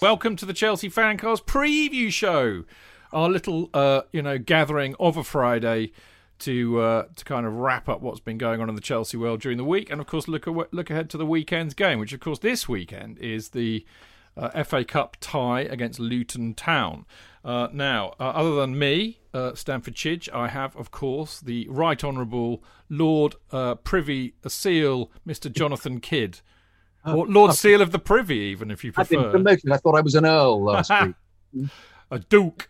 Welcome to the Chelsea Fancast preview show. Our little, uh, you know, gathering of a Friday to uh, to kind of wrap up what's been going on in the Chelsea world during the week, and of course look a- look ahead to the weekend's game, which of course this weekend is the uh, FA Cup tie against Luton Town. Uh, now, uh, other than me, uh, Stamford Chidge, I have, of course, the Right Honourable Lord Privy Seal, Mr. Jonathan Kidd. Or Lord Seal of the Privy, even if you prefer. I've been prefer. promoted. I thought I was an earl last week. a duke.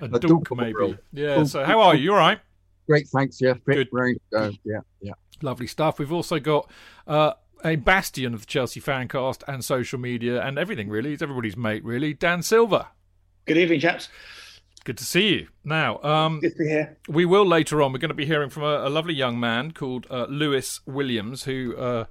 A, duke, duke maybe. earl. Yeah. Duke- So, how are you? You all right? Great, thanks. Yeah, fit, Good. ready to go. Yeah, yeah. Lovely stuff. We've also got uh, a bastion of the Chelsea fancast and social media and everything, really. It's everybody's mate, really. Dan Silver. Good evening, chaps. Good to see you. Now, um, Good to be here. we will later on. We're going to be hearing from a, a lovely young man called uh, Lewis Williams, who uh,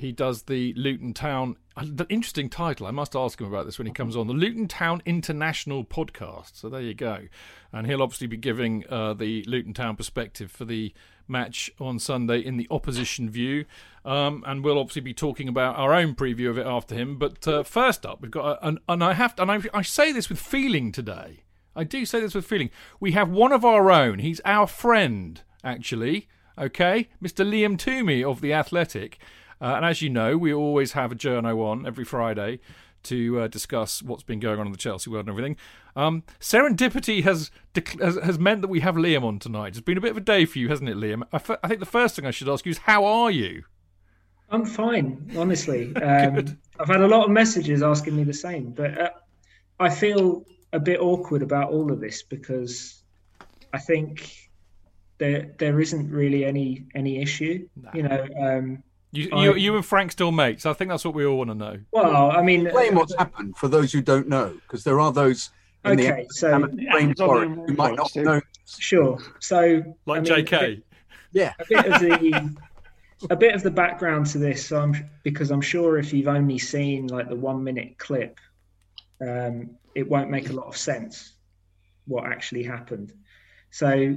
he does the Luton Town. uh, interesting title. I must ask him about this when he comes on the Luton Town International Podcast. So there you go, and he'll obviously be giving uh, the Luton Town perspective for the match on Sunday in the opposition view, um, and we'll obviously be talking about our own preview of it after him. But uh, first up, we've got a, and, and I have to, and I, I say this with feeling today. I do say this with feeling. We have one of our own. He's our friend, actually. Okay, Mr. Liam Twomey of the Athletic, uh, and as you know, we always have a journo on every Friday to uh, discuss what's been going on in the Chelsea world and everything. Um, serendipity has, dec- has has meant that we have Liam on tonight. It's been a bit of a day for you, hasn't it, Liam? I, f- I think the first thing I should ask you is how are you? I'm fine, honestly. Um, I've had a lot of messages asking me the same, but uh, I feel a bit awkward about all of this because I think there there isn't really any any issue. You know, um, You, I- you, you and Frank still mates. I think that's what we all want to know. well, I mean, Explain what's happened for those who don't know, because there are those in Okay, the so- amateur rainforest who might not know. sure. So, Like I mean, JK. Yeah, a bit of the a bit of the background to this so I'm, because i'm sure if you've only seen like the one minute clip um, it won't make a lot of sense what actually happened so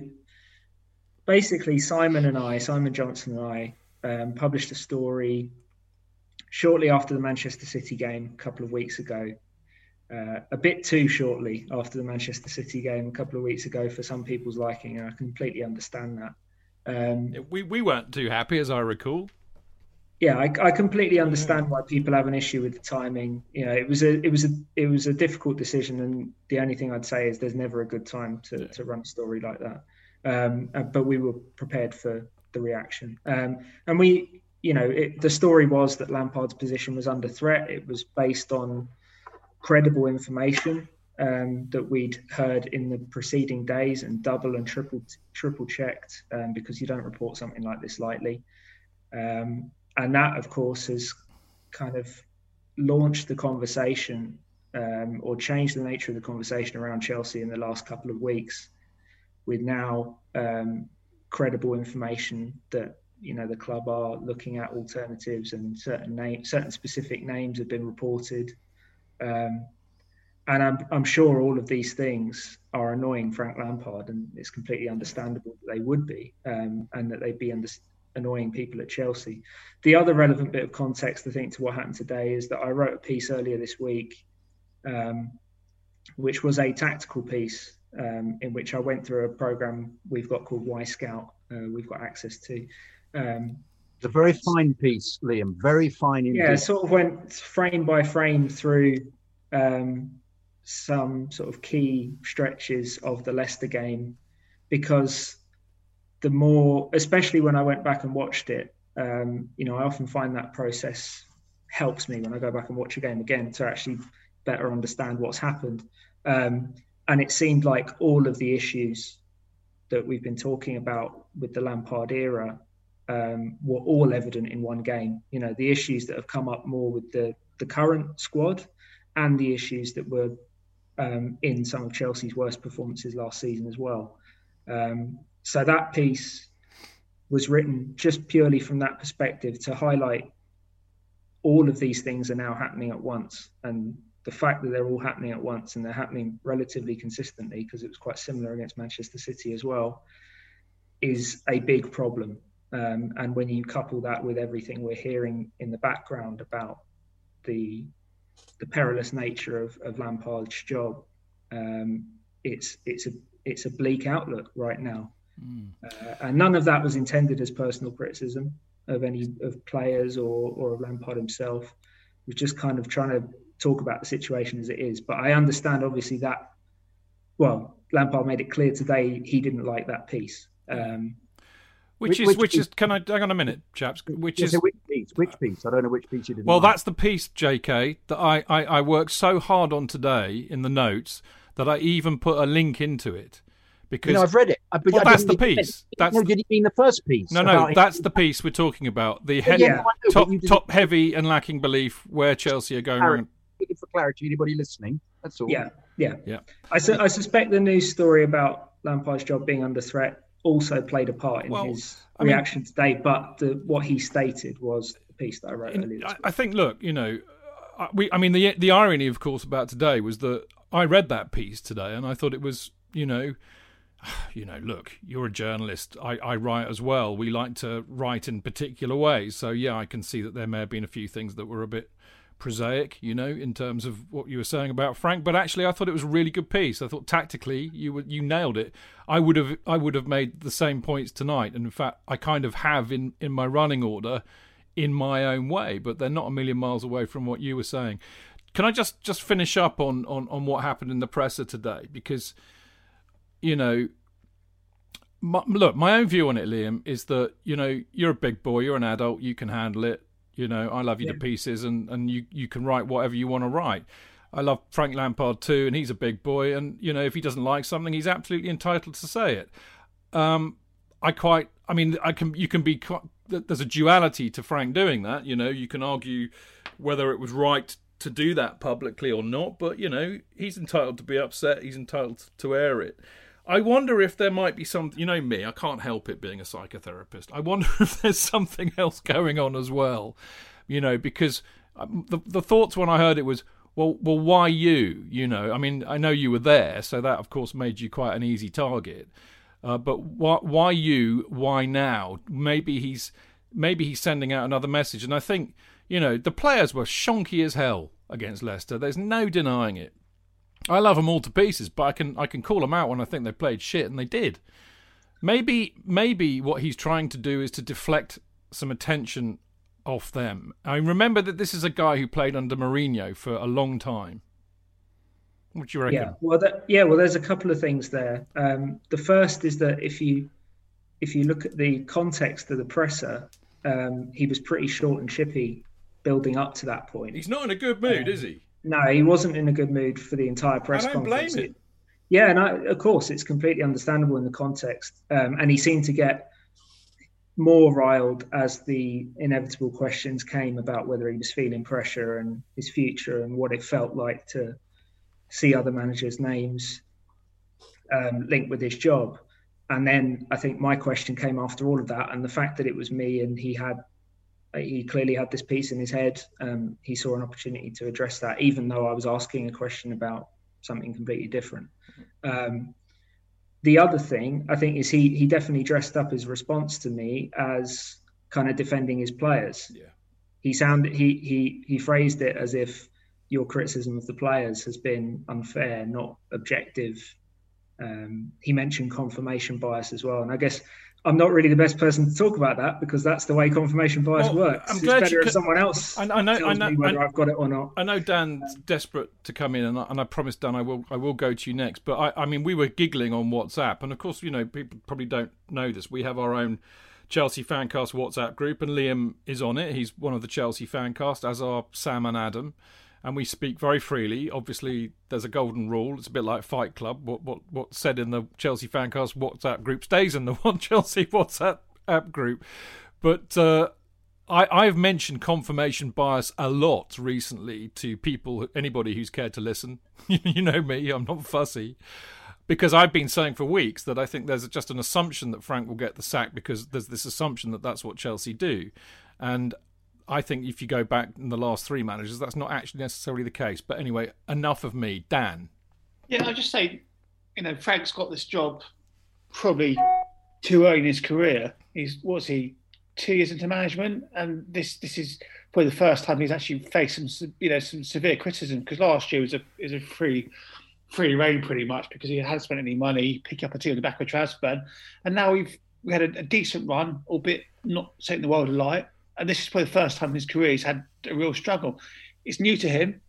basically simon and i simon johnson and i um, published a story shortly after the manchester city game a couple of weeks ago uh, a bit too shortly after the manchester city game a couple of weeks ago for some people's liking and i completely understand that um, We, we weren't too happy, as I recall. yeah, I, I completely understand why people have an issue with the timing. You know, it was a it was a it was a difficult decision, and the only thing I'd say is there's never a good time to, to run a story like that. Um, uh, but we were prepared for the reaction, um, and we, you know, it, the story was that Lampard's position was under threat. It was based on credible information. um, that we'd heard in the preceding days and double and triple triple checked um, because you don't report something like this lightly. Um, and that, of course, has kind of launched the conversation um, or changed the nature of the conversation around Chelsea in the last couple of weeks, with now um, credible information that you know the club are looking at alternatives and certain name, certain specific names have been reported. Um, and I'm, I'm sure all of these things are annoying Frank Lampard, and it's completely understandable that they would be, um, and that they'd be under, annoying people at Chelsea. The other relevant bit of context, I think, to what happened today is that I wrote a piece earlier this week, um, which was a tactical piece um, in which I went through a program we've got called Wyscout. Uh, we've got access to. Um, it's a very fine piece, Liam. Very fine. Indeed. Yeah, sort of went frame by frame through um, some sort of key stretches of the Leicester game because the more, especially when I went back and watched it, um, you know, I often find that process helps me when I go back and watch a game again to actually better understand what's happened. Um, and it seemed like all of the issues that we've been talking about with the Lampard era um, were all evident in one game. You know, the issues that have come up more with the the current squad and the issues that were um, in some of Chelsea's worst performances last season as well. Um, so that piece was written just purely from that perspective to highlight all of these things are now happening at once and the fact that they're all happening at once and they're happening relatively consistently because it was quite similar against Manchester City as well is a big problem um, and when you couple that with everything we're hearing in the background about the the perilous nature of, of Lampard's job, um, it's it's a it's a bleak outlook right now, mm. uh, and none of that was intended as personal criticism of any of players or or of Lampard himself. We're just kind of trying to talk about the situation as it is. But I understand obviously that. Well, Lampard made it clear today he didn't like that piece. Um, which, is which, which is can I hang on a minute, chaps? Which is which piece? Which piece? I don't know which piece you did. Well, like. that's the piece, J.K. that I, I I worked so hard on today in the notes that I even put a link into it because you know, I've read it. I, well, I that's the piece. That's no, did it mean the first piece? No, no, that's the piece we're talking about. The he- yeah, top top heavy and lacking belief where Chelsea are going. Clarity, for clarity, anybody listening? That's all. Yeah, yeah, yeah. I, su- I suspect the news story about Lampard's job being under threat also played a part in well, his I reaction mean, today. But the, what he stated was the piece that I wrote in, earlier. I think, look, you know, we. I mean, the the irony, of course, about today was that I read that piece today, and I thought it was, you know. You know, look, you're a journalist. I, I write as well. We like to write in particular ways. So, yeah, I can see that there may have been a few things that were a bit prosaic, you know, in terms of what you were saying about Frank. But actually, I thought it was a really good piece. I thought tactically you you nailed it. I would have I would have made the same points tonight, and in fact, I kind of have in in my running order, in my own way. But they're not a million miles away from what you were saying. Can I just just finish up on on on what happened in the presser today? Because you know. My, look, my own view on it, Liam, is that you know you're a big boy, you're an adult, you can handle it you know, I love you yeah. to pieces, and, and you, you can write whatever you want to write. I love Frank Lampard too, and he's a big boy. And you know, if he doesn't like something, he's absolutely entitled to say it. Um, I quite, I mean, I can, you can be. Quite, there's a duality to Frank doing that. You know, you can argue whether it was right to do that publicly or not, but you know, he's entitled to be upset. He's entitled to air it. I wonder if there might be some, you know, me, I can't help it being a psychotherapist. I wonder if there's something else going on as well, you know, because um, the, the thoughts when I heard it was, well, well, why you? You know, I mean, I know you were there, so that of course made you quite an easy target. Uh, but why, why you? Why now? Maybe he's maybe he's sending out another message. And I think you know the players were shonky as hell against Leicester. There's no denying it. I love them all to pieces, but I can I can call them out when I think they played shit, and they did. Maybe maybe what he's trying to do is to deflect some attention off them. I remember that this is a guy who played under Mourinho for a long time. What do you reckon? Yeah, well, that, yeah, well, there's a couple of things there. Um, the first is that if you if you look at the context of the presser, um, he was pretty short and chippy building up to that point. He's not in a good mood, um, is he? No, he wasn't in a good mood for the entire press I don't conference. blame him. Yeah, and I, of course, it's completely understandable in the context. Um, and he seemed to get more riled as the inevitable questions came about whether he was feeling pressure and his future and what it felt like to see other managers' names um, linked with his job. And then I think my question came after all of that, and the fact that it was me and he had he clearly had this piece in his head. Um, he saw an opportunity to address that, even though I was asking a question about something completely different. Um, the other thing I think is he he definitely dressed up his response to me as kind of defending his players. Yeah. He sounded he he he phrased it as if your criticism of the players has been unfair, not objective. Um, he mentioned confirmation bias as well, and I guess I'm not really the best person to talk about that because that's the way confirmation bias Well, works. I'm it's glad better you if could- someone else I- I know- tells I know- me whether I- I've got it or not. I know Dan's desperate to come in, and I, and I promised Dan I will I will go to you next. But I, I mean, we were giggling on WhatsApp, and of course, you know, people probably don't know this. We have our own Chelsea Fancast WhatsApp group, and Liam is on it. He's one of the Chelsea Fancast, as are Sam and Adam, and we speak very freely. Obviously, there's a golden rule. It's a bit like Fight Club. What what what's said in the Chelsea Fancast WhatsApp group stays in the one Chelsea WhatsApp app group. But uh, I, I've mentioned confirmation bias a lot recently to people, anybody who's cared to listen. you know me, I'm not fussy. Because I've been saying for weeks that I think there's just an assumption that Frank will get the sack because there's this assumption that that's what Chelsea do. And I think if you go back in the last three managers, that's not actually necessarily the case. But anyway, enough of me. Dan. Yeah, I just say, you know, Frank's got this job probably too early in his career. He's what's he two years into management, and this this is probably the first time he's actually faced some you know some severe criticism because last year was a is a free free reign pretty much because he hadn't spent any money picking up a team on the back of a transfer ban, and now we've we had a, a decent run, albeit not setting the world alight. And this is probably the first time in his career he's had a real struggle. It's new to him,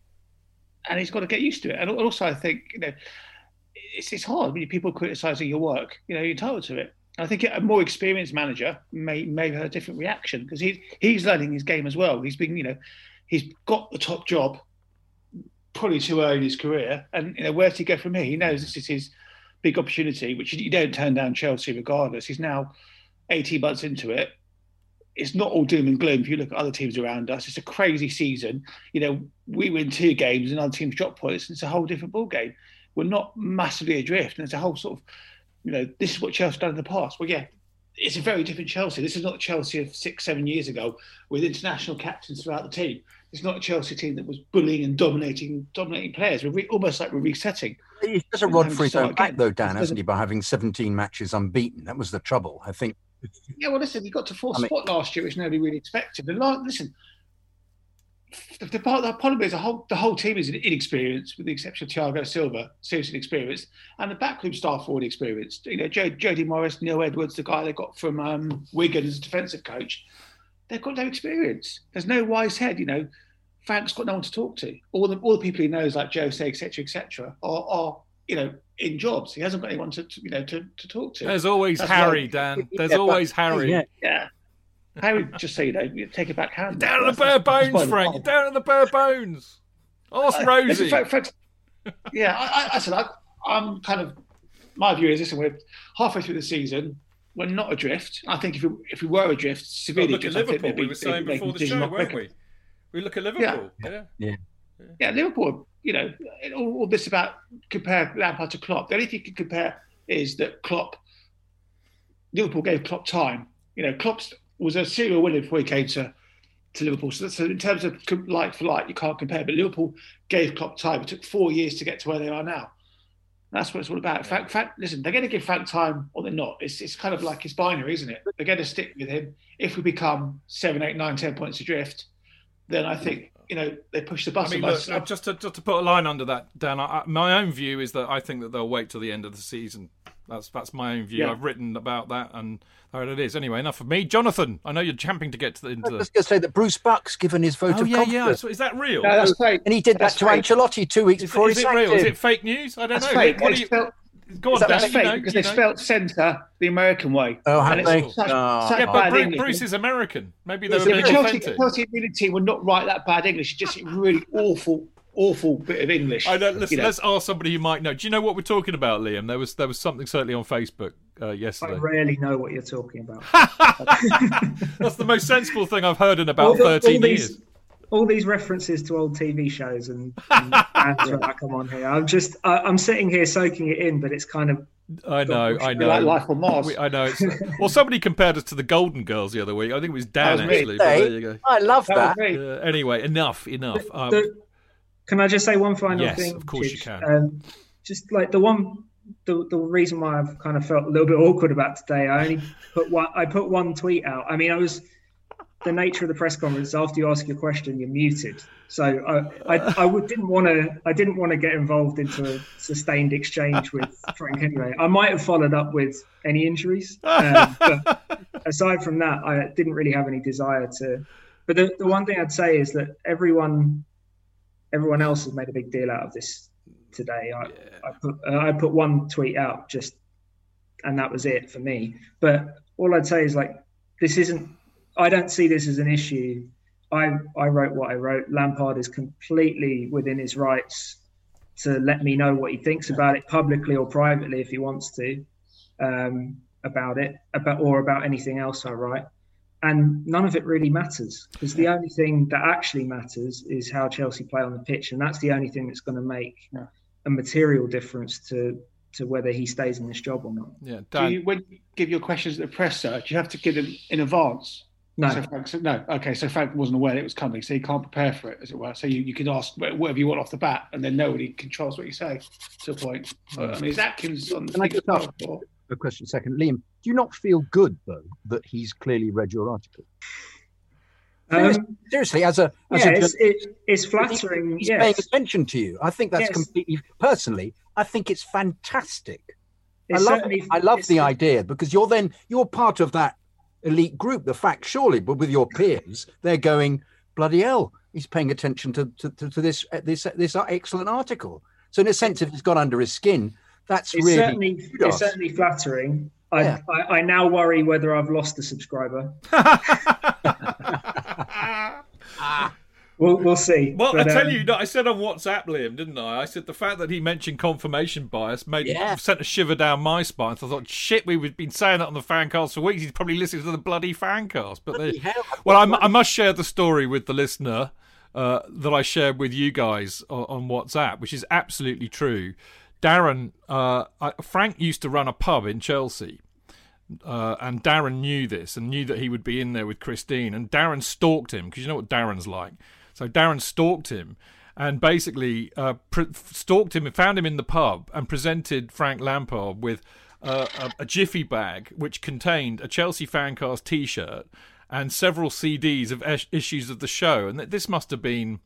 and he's got to get used to it. And also, I think you know it's, it's hard when people criticising your work. You know, you're entitled to it. I think a more experienced manager may may have a different reaction because he's he's learning his game as well. He's been, you know, he's got the top job probably too early in his career, and you know, where's he go from here? He knows this is his big opportunity, which you don't turn down Chelsea regardless. He's now 18 months into it. It's not all doom and gloom. If you look at other teams around us, it's a crazy season. You know, we win two games and other teams drop points. And it's a whole different ball game. We're not massively adrift, and it's a whole sort of, you know, this is what Chelsea done in the past. Well, yeah, it's a very different Chelsea. This is not the Chelsea of six, seven years ago with international captains throughout the team. It's not a Chelsea team that was bullying and dominating, dominating players. We're re- almost like we're resetting. He has a rod then for his start own back, though, Dan, hasn't he, by having 17 matches unbeaten? That was the trouble. I think Yeah, well, listen, he got to fourth I mean- spot last year, which nobody really expected. And like, listen, the, the, part- the problem is the whole the whole team is inexperienced, with the exception of Thiago Silva, seriously inexperienced, and the backroom staff are all experienced. You know, Joe, Jody Morris, Neil Edwards, the guy they got from um, Wigan as a defensive coach, they've got no experience. There's no wise head. You know, Frank's got no one to talk to. All the all the people he knows, like Joe, say, etc., etc., are, are you know in jobs. He hasn't got anyone to, to you know to, to talk to. There's always That's Harry, right. Dan. There's Yeah, but- always Harry. yeah. Yeah. Harry just say, you know, you take a backhand. Down at the bare bones, Frank. Down at the bare bones. Ask Rosie. Listen, Frank, Frank's- yeah, I, I, I said I, I'm kind of my view is listen, we're halfway through the season. We're not adrift. I think if we if we were adrift, Well, severely look at adrift, I think Liverpool. they'd be- We were they'd be saying before the show, weren't quicker. we? We look at Liverpool. Yeah. Yeah, Liverpool. You know, all, all this about compare Lampard to Klopp. The only thing you can compare is that Klopp, Liverpool gave Klopp time. You know, Klopp was a serial winner before he came to, to Liverpool. So, so in terms of like for like, you can't compare. But Liverpool gave Klopp time. It took four years to get to where they are now. That's what it's all about. Frank, Frank, listen, they're going to give Frank time or they're not. It's, it's kind of like it's binary, isn't it? They're going to stick with him. If we become seven, eight, nine, ten points adrift, then I think you know they push the I button. mean, look, just to just to put a line under that, Dan. I, I- my own view is that I think that they'll wait till the end of the season. That's that's my own view. Yeah. I've written about that, and there it is. Anyway, enough of me. Jonathan, I know you're champing to get to the. I Into was the going to say that Bruce Buck's given his vote oh of yeah, yeah. confidence. So is that real? no, that's great. And he did that to fake. Ancelotti two weeks is before is he it real? him. Is it fake news? I don't That's know. fake. What They do you, spelt, go on, Dan. that's fake know, because you they know. spelt centre the American way. Oh, And have it's they? such- Oh. such Yeah, but bad Bru- English. Bruce is American. Maybe they're Yeah, a bit Chelsea, authentic. Chelsea ability would not write that bad English. It's just really awful, awful bit of English. I know. Let's, you know. let's ask somebody who might know. Do you know what we're talking about, Liam? There was there was something certainly on Facebook uh, I rarely know what you're talking about. That's the most sensible thing I've heard in about All the- all thirteen these- years. All these references to old TV shows and, and bands when I come on here. I'm just, I, I'm sitting here soaking it in, but it's kind of I know. I know. like life on Mars. We- I know. It's, well, somebody compared us to the Golden Girls the other week. I think it was Dan was actually. But there you go. I love That that. Uh, anyway, enough, enough. Um, the, can I just say one final Yes, thing? of course you can. Um, just like the one, the, the reason why I've kind of felt a little bit awkward about today, I only put one, I put one tweet out. I mean, I was, the nature of the press conference, after you ask your question, you're muted. So I, I, I would, didn't want to, I didn't want to get involved into a sustained exchange with Frank anyway. I might have followed up with any injuries, um, but aside from that, I didn't really have any desire to. But the, the one thing I'd say is that everyone, everyone else has made a big deal out of this today. I, I put uh, I put one tweet out just, and that was it for me. But all I'd say is like this isn't. I don't see this as an issue. I I wrote what I wrote. Lampard is completely within his rights to let me know what he thinks about it publicly or privately if he wants to um, about it about or about anything else I write. And none of it really matters because the only thing that actually matters is how Chelsea play on the pitch, and that's the only thing that's going to make Yeah. a material difference to to whether he stays in this job or not. yeah, Do you, when you give your questions to the presser, do you have to give them in advance? No, So Frank no. Okay, so Frank wasn't aware that it was coming, so he can't prepare for it, as it were. So you, you can ask whatever you want off the bat, and then nobody controls what you say to a point. Uh, I mean, is Atkins on the Can I just ask- A question second. Liam, do you not feel good, though, that he's clearly read your article? um, Seriously, as a, as yeah, a it's, it, it's flattering. he's paying attention to you. I think that's Yes. completely, personally, I think it's fantastic. I love, certainly- I love the idea because you're then, you're part of that elite group, the fact, surely, but with your peers, they're going, bloody hell, he's paying attention to, to, to, to this, uh, this, this excellent article. So, in a sense, if it's gone under his skin, that's It's really certainly kudos. it's certainly flattering. I, Yeah. I, I now worry whether I've lost a subscriber. We'll, we'll see. Well, But, I tell um, you, no, I said on WhatsApp, Liam, didn't I? I said the fact that he mentioned confirmation bias made Yeah. sent a shiver down my spine. So I thought, shit, we've been saying that on the fancast for weeks. He's probably listening to the bloody fancast. But they, Bloody hell. well, I, mu- I must share the story with the listener uh, that I shared with you guys on, on WhatsApp, which is absolutely true. Darren, uh, I, Frank used to run a pub in Chelsea. Uh, and Darren knew this and knew that he would be in there with Christine. And Darren stalked him because you know what Darren's like. So Darren stalked him and basically uh, stalked him and found him in the pub and presented Frank Lampard with uh, a, a jiffy bag which contained a Chelsea Fancast T-shirt and several CDs of es- issues of the show. And th- this must have been,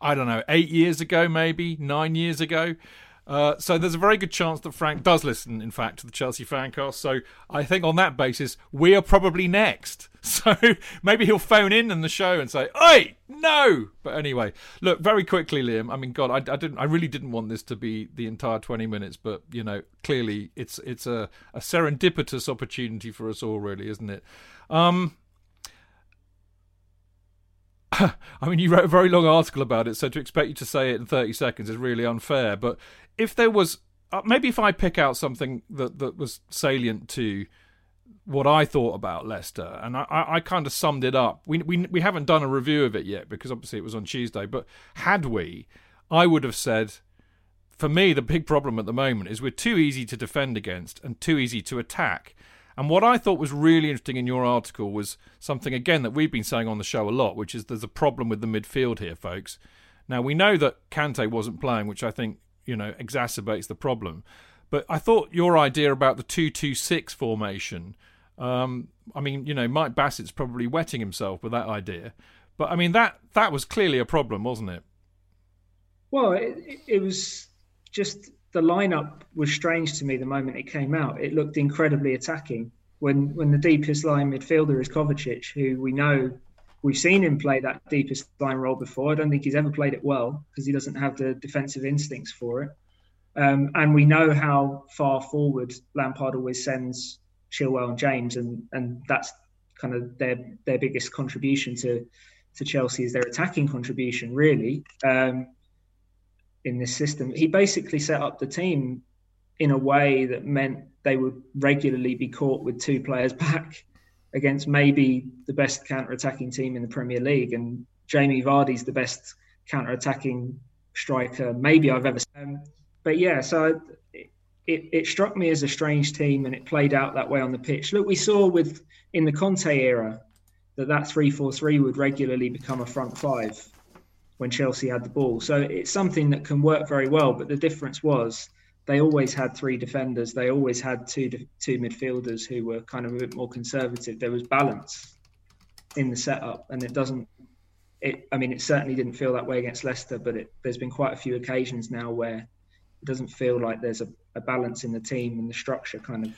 I don't know, eight years ago, maybe nine years ago. Uh, so there's a very good chance that Frank does listen, in fact, to the Chelsea fancast. So I think on that basis, we are probably next. So maybe he'll phone in in the show and say, "Oi, no!" But anyway, look very quickly, Liam. I mean, God, I, I didn't, I really didn't want this to be the entire 20 minutes, but you know, clearly it's it's a, a serendipitous opportunity for us all, really, isn't it? Um, I mean, you wrote a very long article about it, so to expect you to say it in 30 seconds is really unfair. But if there was, uh, maybe if I pick out something that, that was salient to what I thought about Leicester, and I, I, I kind of summed it up. We, we, we haven't done a review of it yet because obviously it was on Tuesday, but had we, I would have said, for me, the big problem at the moment is we're too easy to defend against and too easy to attack. And what I thought was really interesting in your article was something, again, that we've been saying on the show a lot, which is there's a problem with the midfield here, folks. Now, we know that Kante wasn't playing, which I think, you know, exacerbates the problem. But I thought your idea about the 2 2 6 formation, um, I mean, you know, Mike Bassett's probably wetting himself with that idea. But I mean, that, that was clearly a problem, wasn't it? Well, it- it was just the lineup was strange to me the moment it came out. It looked incredibly attacking. When when the deepest line midfielder is Kovacic, who we know we've seen him play that deepest line role before. I don't think he's ever played it well because he doesn't have the defensive instincts for it. Um, and we know how far forward Lampard always sends Chilwell and James, and and that's kind of their their biggest contribution to to Chelsea is their attacking contribution, really, um, in this system. He basically set up the team in a way that meant they would regularly be caught with two players back against maybe the best counter-attacking team in the Premier League, and Jamie Vardy's the best counter-attacking striker maybe I've ever. Seen. Um, but yeah, so it, it struck me as a strange team, and it played out that way on the pitch. Look, we saw with in the Conte era that that three-four-three would regularly become a front five when Chelsea had the ball. So it's something that can work very well. But the difference was they always had three defenders. They always had two two midfielders who were kind of a bit more conservative. There was balance in the setup, and it doesn't. It, I mean, it certainly didn't feel that way against Leicester, but it, there's been quite a few occasions now where it doesn't feel like there's a, a balance in the team and the structure kind of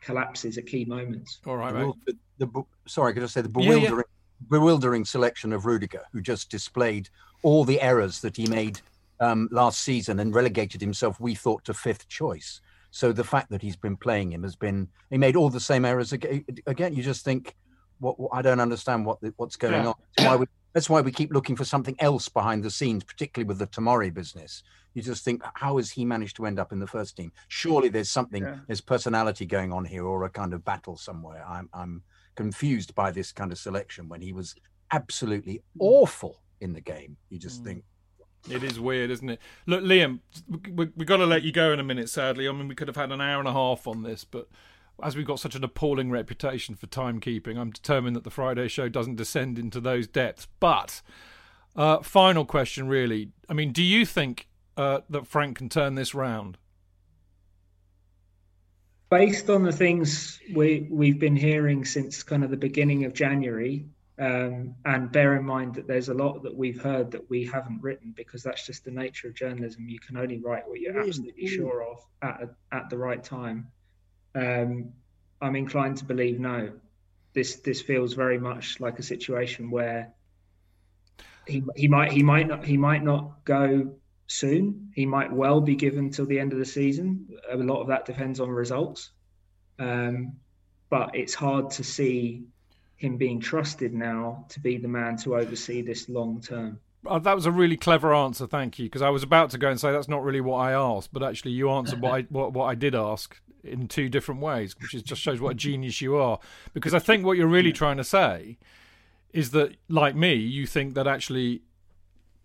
collapses at key moments. All right, the, the, the, sorry, could I say the bewildering, yeah, yeah. bewildering selection of Rudiger, who just displayed all the errors that he made um, last season and relegated himself, we thought, to fifth choice. So the fact that he's been playing him has been he made all the same errors again. again you just think, what, what I don't understand what what's going yeah. on. That's why, we, that's why we keep looking for something else behind the scenes, particularly with the Tomori business. You just think, how has he managed to end up in the first team? Surely there's something, yeah. there's personality going on here, or a kind of battle somewhere. I'm I'm confused by this kind of selection when he was absolutely awful in the game. You just mm. think it is weird, isn't it? Look, Liam, we, have got to let you go in a minute, sadly. I mean, we could have had an hour and a half on this, but as we've got such an appalling reputation for timekeeping, I'm determined that the Friday show doesn't descend into those depths. But, uh, final question, really. I mean, do you think uh, that Frank can turn this round? Based on the things we, we've been hearing since kind of the beginning of January, um, and bear in mind that there's a lot that we've heard that we haven't written because that's just the nature of journalism. You can only write what you're absolutely sure of at a, at the right time. Um, I'm inclined to believe no. This this feels very much like a situation where he he might he might not he might not go soon. He might well be given till the end of the season. A lot of that depends on results. Um, but it's hard to see him being trusted now to be the man to oversee this long term. Uh, that was a really clever answer, thank you. Because I was about to go and say that's not really what I asked, but actually you answered what I what, what I did ask in two different ways, which is, just shows what a genius you are. Because I think what you're really trying to say is that, like me, you think that actually,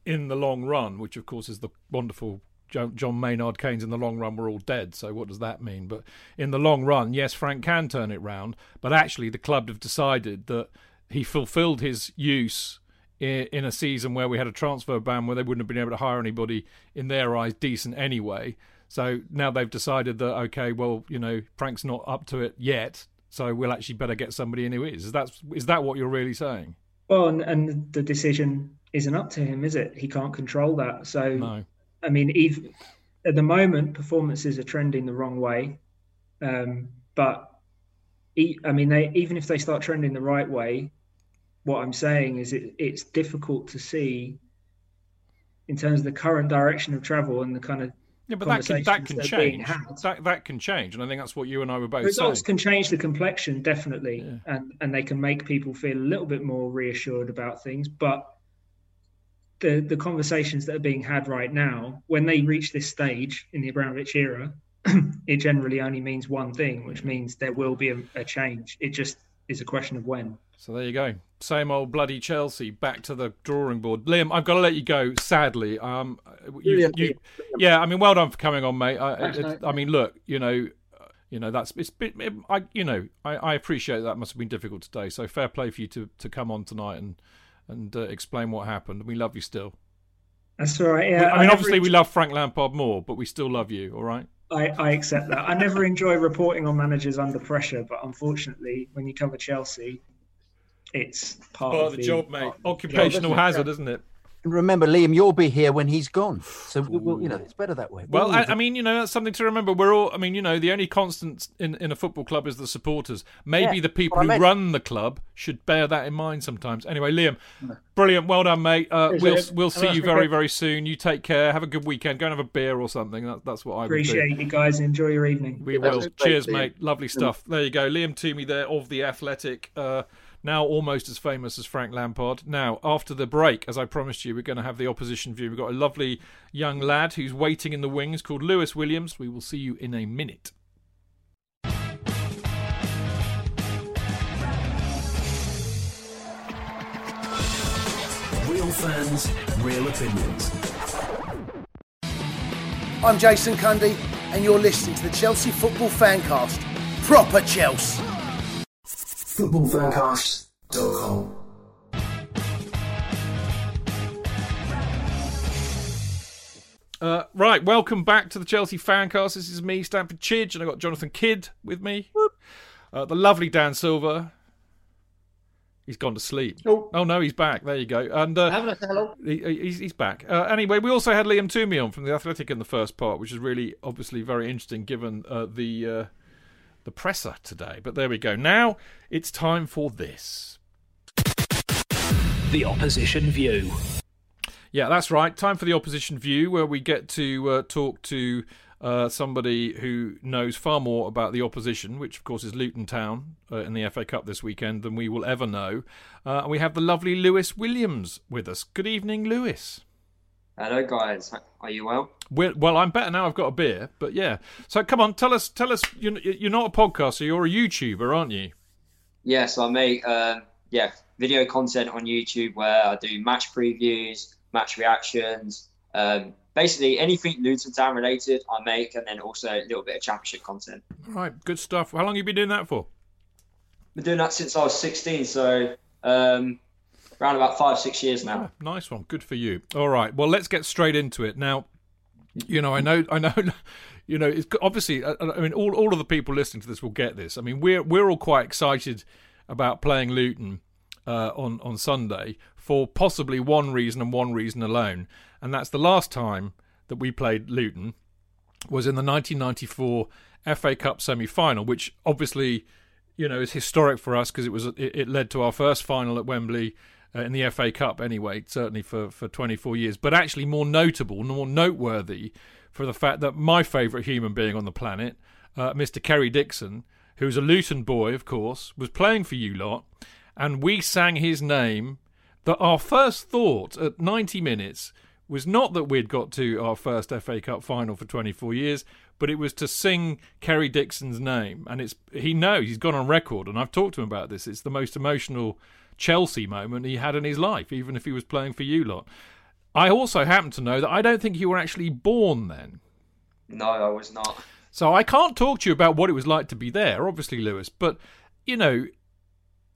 in the long run, which of course is the wonderful John Maynard Keynes in the long run we're all dead. So what does that mean? But in the long run, yes, Frank can turn it round. But actually, the club have decided that he fulfilled his use in a season where we had a transfer ban where they wouldn't have been able to hire anybody in their eyes decent anyway. So now they've decided that okay, well, you know, Frank's not up to it yet, so we'll actually better get somebody in who is. Is that is that what you're really saying? Well, and, and the decision isn't up to him, is it? He can't control that. So no. I mean, even at the moment, performances are trending the wrong way. Um, but I mean, they, even if they start trending the right way, what I'm saying is it, it's difficult to see in terms of the current direction of travel and the kind of yeah, but that can that can change. That that can change, and I think that's what you and I were both Results saying. can change the complexion definitely, yeah. and and they can make people feel a little bit more reassured about things. But the the conversations that are being had right now, when they reach this stage in the Abramovich era, it generally only means one thing, which means there will be a, a, change. It just is a question of when. So there you go. Same old bloody Chelsea. Back to the drawing board. Liam, I've got to let you go. Sadly, um, you, you, yeah. I mean, well done for coming on, mate. I, it, I mean, look, you know, you know that's it's bit. It, I, you know, I, I appreciate that must have been difficult today. So fair play for you to to come on tonight and and uh, explain what happened. We love you still. That's all right. Yeah, I, I mean, obviously, we love Frank Lampard more, but we still love you. All right. I, I accept that. I never enjoy reporting on managers under pressure, but unfortunately, when you cover Chelsea, it's part, part of, the, the job, mate. Occupational hazard, isn't it? Remember, Liam, you'll be here when he's gone. So, we'll, you know, it's better that way. Well, I, I, mean, you know, that's something to remember. We're all, I mean, you know, the only constant in, in a football club is the supporters. Maybe yeah, the people who run the club should bear that in mind sometimes. Anyway, Liam, brilliant. Well done, mate. Uh, we'll we'll see you very, very soon. You take care. Have a good weekend. Go and have a beer or something. That, that's what I appreciate you guys. Enjoy your evening. We will. Cheers, mate. Lovely stuff. There you go. Liam Twomey there of The Athletic. Uh, now almost as famous as Frank Lampard. Now, after the break, as I promised you, we're going to have the opposition view. We've got a lovely young lad who's waiting in the wings called Lewis Williams. We will see you in a minute. Real fans, real opinions. I'm Jason Cundy, and you're listening to the Chelsea Football Fancast. Proper Chelsea. Footballfancast.com. Uh, right, welcome back to the Chelsea Fancast. This is me, Stamford Chidge, and I've got Jonathan Kidd with me. Uh, the lovely Dan Silver. He's gone to sleep. Oh. no, he's back. There you go. And uh, Having a hello. he, he's, he's back. Uh, anyway, we also had Liam Twomey on from the Athletic in the first part, which is really obviously very interesting given uh, the uh, the presser today. But there we go. Now it's time for this. The opposition view. Yeah, that's right. Time for the opposition view, where we get to uh, talk to uh, somebody who knows far more about the opposition, which of course is Luton Town uh, in the FA Cup this weekend, than we will ever know. Uh, we have the lovely Lewis Williams with us. Good evening, Lewis. Hello, guys. Are you well? We're, well, I'm better now. I've got a beer, but yeah. So come on, tell us, tell us. You're, you're not a podcaster. You're a YouTuber, aren't you? Yes, I make um, yeah video content on YouTube where I do match previews, match reactions, um, basically anything Luton Town related. I make, and then also a little bit of championship content. All right, good stuff. How long have you been doing that for? Been doing that since I was 16, so um, around about five, six years now. Ah, nice one. Good for you. All right. Well, let's get straight into it now. You know, I know, I know. You know, it's obviously. I I mean, all all of the people listening to this will get this. I mean, we're we're all quite excited about playing Luton uh, on on Sunday for possibly one reason and one reason alone, and that's the last time that we played Luton was in the 1994 FA Cup semi-final, which obviously, you know, is historic for us because it was it, it led to our first final at Wembley uh, in the FA Cup. Anyway, certainly for for 24 years, but actually more notable, more noteworthy for the fact that my favourite human being on the planet, uh, Mr. Kerry Dixon, who's a Luton boy, of course, was playing for you lot, and we sang his name. That our first thought at 90 minutes was not that we'd got to our first FA Cup final for 24 years, but it was to sing Kerry Dixon's name. And it's he knows he's gone on record, and I've talked to him about this. It's the most emotional Chelsea moment he had in his life, even if he was playing for you lot. I also happen to know that I don't think you were actually born then. No, I was not. So I can't talk to you about what it was like to be there, obviously, Lewis. But you know,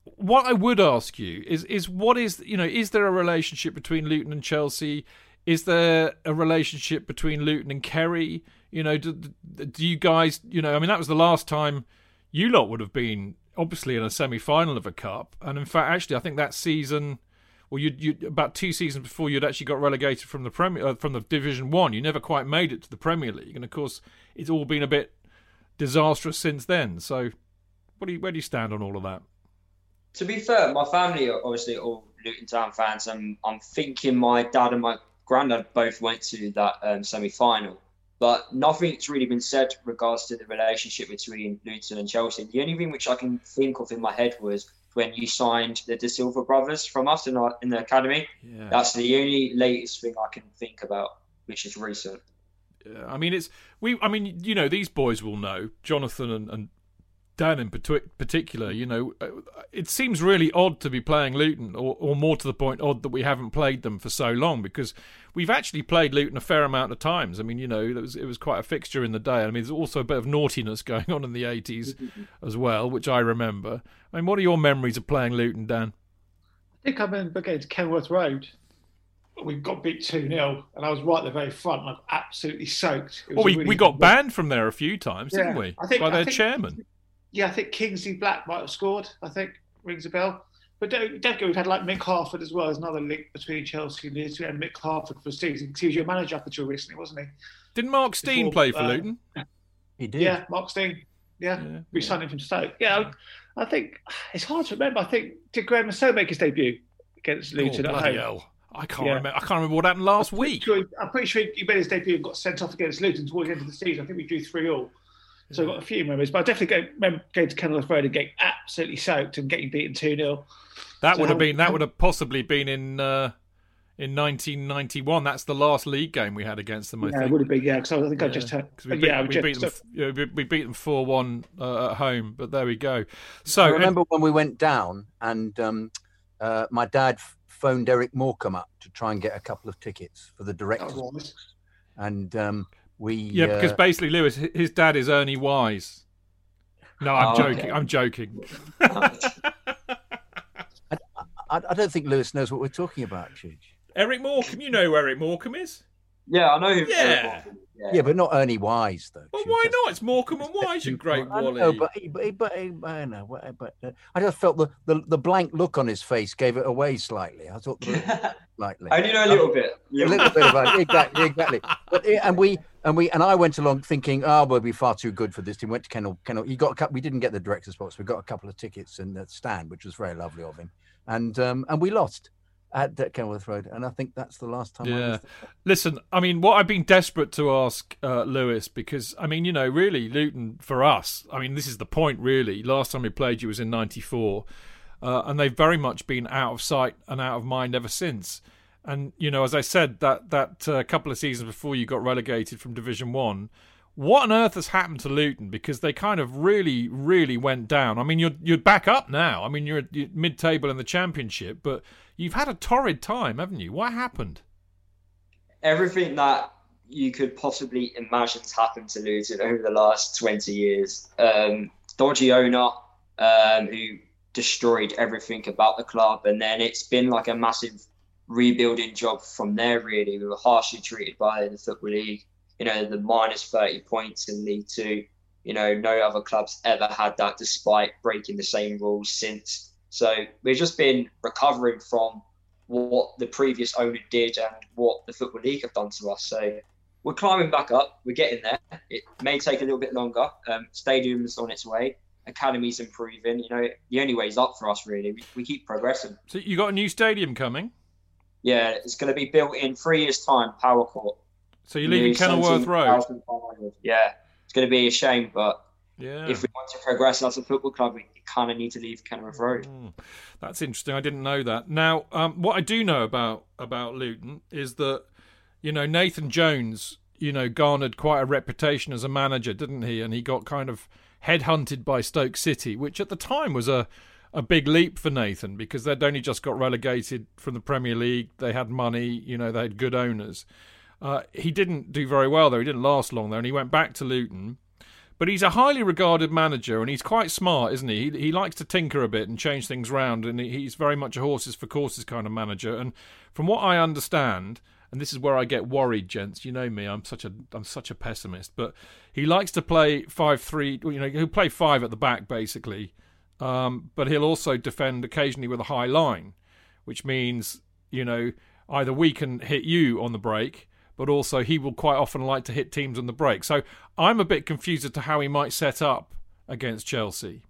what I would ask you is is what is you know is there a relationship between Luton and Chelsea? Is there a relationship between Luton and Kerry? You know, do, do you guys you know? I mean, that was the last time you lot would have been obviously in a semi final of a cup, and in fact, actually, I think that season. Well, you you about two seasons before you'd actually got relegated from the Premier uh, from the Division One. You never quite made it to the Premier League, and of course, it's all been a bit disastrous since then. So, what do you, where do you stand on all of that? To be fair, my family are obviously all Luton Town fans, and I'm thinking my dad and my granddad both went to that um, semi-final. But nothing's really been said regards to the relationship between Luton and Chelsea. The only thing which I can think of in my head was when you signed the Dasilva brothers from us in, our, in the academy. Yeah. That's the only latest thing I can think about, which is recent. Yeah, I mean, it's we. I mean, you know, these boys will know. Jonathan and, and Dan in particular. You know, uh, it seems really odd to be playing Luton, or, or more to the point, odd that we haven't played them for so long because we've actually played Luton a fair amount of times. I mean, you know, it was it was quite a fixture in the day. I mean, there's also a bit of naughtiness going on in the 80s as well, which I remember. I mean, what are your memories of playing Luton, Dan? I think I remember to Kenilworth Road. We got beat 2 0, and I was right at the very front. and I'm absolutely soaked. Well, we, really we got banned from there a few times, didn't we? I think- By their think- chairman. Yeah, I think Kingsley Black might have scored. I think rings a bell. But don't, don't go. We've had like Mick Harford as well. There's another link between Chelsea and Leeds. We had Mick Harford for a season. 'cause He was your manager up until recently, wasn't he? Didn't Mark Stein Before, play for uh, Luton? He did. Yeah, Mark Stein. Yeah, Yeah, we signed him from Stoke. Yeah, I, I think it's hard to remember. I think did Graham Massot make his debut against Oh, Luton at home? hell. I can't Yeah. remember. I can't remember what happened last week. Sure, I'm pretty sure he made his debut and got sent off against Luton towards the end of the season. I think we drew three all. So I've got a few memories, but I definitely go, remember going to Kenilworth Road and getting absolutely soaked and getting beaten 2 0. That so would have been, that would have possibly been in. Uh, in 1991, that's the last league game we had against them. I yeah, think it would have been. Yeah, because I think yeah. I just had. We beat, yeah, we, beat them, yeah, we beat them four one uh, at home. But there we go. So I remember and, when we went down, and um, uh, my dad phoned Eric Morecambe up to try and get a couple of tickets for the directors, and um, we yeah, uh, because basically Lewis, his dad is Ernie Wise. No, I'm oh, joking. Okay. I'm joking. I, I, I, don't think Lewis knows what we're talking about, Chidge. Eric Morecambe, you know who Eric Morecambe is? Yeah, I know. Who yeah. yeah. yeah, but not Ernie Wise though. Well, why not? It's Morecambe and Wise, you great Wally. I know, but but, but, but I know, but uh, I just felt the, the, the blank look on his face gave it away slightly. I thought slightly. I only know a little um, bit. A little bit about it. exactly, exactly. But and we and we and I went along thinking, oh, we'll be far too good for this team. Went to Kennel. Kennel. He got a couple. We didn't get the director's box. We got a couple of tickets in the stand, which was very lovely of him. And um and we lost at Kenilworth Road, and I think that's the last time. Yeah. Listen, I mean, what I've been desperate to ask uh, Lewis because I mean, you know, really, Luton for us. I mean, this is the point, really. Last time we played you was in '94, uh, and they've very much been out of sight and out of mind ever since. And you know, as I said, that that uh, couple of seasons before you got relegated from Division One. What on earth has happened to Luton? Because they kind of really, really went down. I mean, you're you're back up now. I mean, you're, you're mid-table in the championship, but You've had a torrid time, haven't you? What happened? Everything that you could possibly imagine has happened to Luton over the last 20 years. Um, dodgy owner um, who destroyed everything about the club, and then it's been like a massive rebuilding job from there. Really, we were harshly treated by the football league. You know, the minus 30 points in League Two. You know, no other clubs ever had that, despite breaking the same rules since. So we've just been recovering from what the previous owner did and what the Football League have done to us. So we're climbing back up. We're getting there. It may take a little bit longer. Um, stadium's on its way. Academy's improving. You know, the only way is up for us, really. We, we keep progressing. So you got a new stadium coming? Yeah, it's going to be built in three years' time, Power Court. So you're leaving Kenilworth Road? Yeah, it's going to be a shame, but yeah. if we want to progress as a football club, we kind of need to leave Kenilworth Road. Mm, that's interesting. I didn't know that. Now, um, what I do know about about Luton is that you know Nathan Jones, you know, garnered quite a reputation as a manager, didn't he? And he got kind of headhunted by Stoke City, which at the time was a a big leap for Nathan because they'd only just got relegated from the Premier League. They had money, you know, they had good owners. Uh, he didn't do very well though. He didn't last long though, and he went back to Luton but he's a highly regarded manager, and he's quite smart, isn't he? He, he likes to tinker a bit and change things around, and he's very much a horses for courses kind of manager. And from what I understand, and this is where I get worried, gents. You know me; I'm such a I'm such a pessimist. But he likes to play five three. You know, he'll play five at the back basically, um, but he'll also defend occasionally with a high line, which means you know either we can hit you on the break but also he will quite often like to hit teams on the break. So I'm a bit confused as to how he might set up against Chelsea.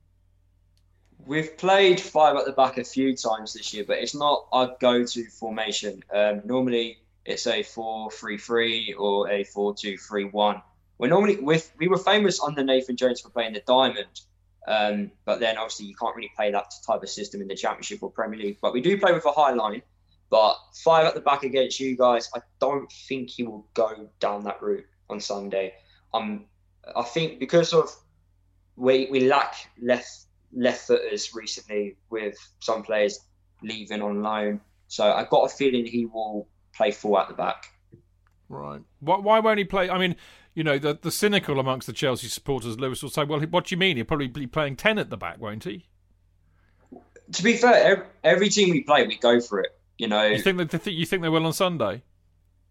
We've played five at the back a few times this year, but it's not our go-to formation. Um, normally, it's a four-three-three or a four-two-three-one. We're normally with we were famous under Nathan Jones for playing the diamond, um, but then obviously you can't really play that type of system in the Championship or Premier League. But we do play with a high line, but five at the back against you guys, I don't think he will go down that route on Sunday. Um, I think because of we we lack left left footers recently with some players leaving on loan. So I've got a feeling he will play full at the back. Right. Why, why won't he play? I mean, you know, the the cynical amongst the Chelsea supporters, Lewis will say, "Well, what do you mean? He'll probably be playing ten at the back, won't he?" To be fair, every, every team we play, we go for it. You know, you think that you think they will on Sunday?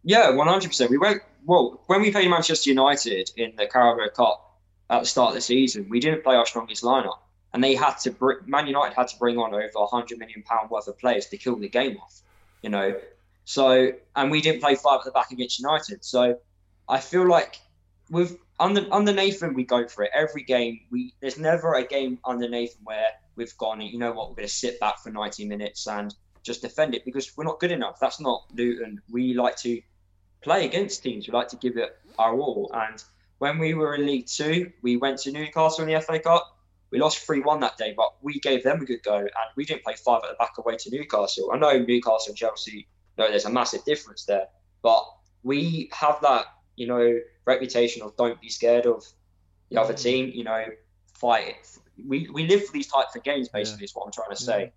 Yeah, one hundred percent. We went well when we played Manchester United in the Carabao Cup at the start of the season. We didn't play our strongest lineup, and they had to. Br- Man United had to bring on over hundred million pound worth of players to kill the game off. You know, so and we didn't play five at the back against United. So I feel like with under under Nathan, we go for it every game. We there's never a game under Nathan where we've gone. You know what? We're going to sit back for ninety minutes and just defend it because we're not good enough. That's not Luton. We like to play against teams. We like to give it our all. And when we were in League Two, we went to Newcastle in the FA Cup. We lost 3 1 that day, but we gave them a good go and we didn't play five at the back away to Newcastle. I know Newcastle and Chelsea, no, there's a massive difference there, but we have that, you know, reputation of don't be scared of the other team, you know, fight it. We, we live for these types of games, basically, yeah. is what I'm trying to say. Yeah.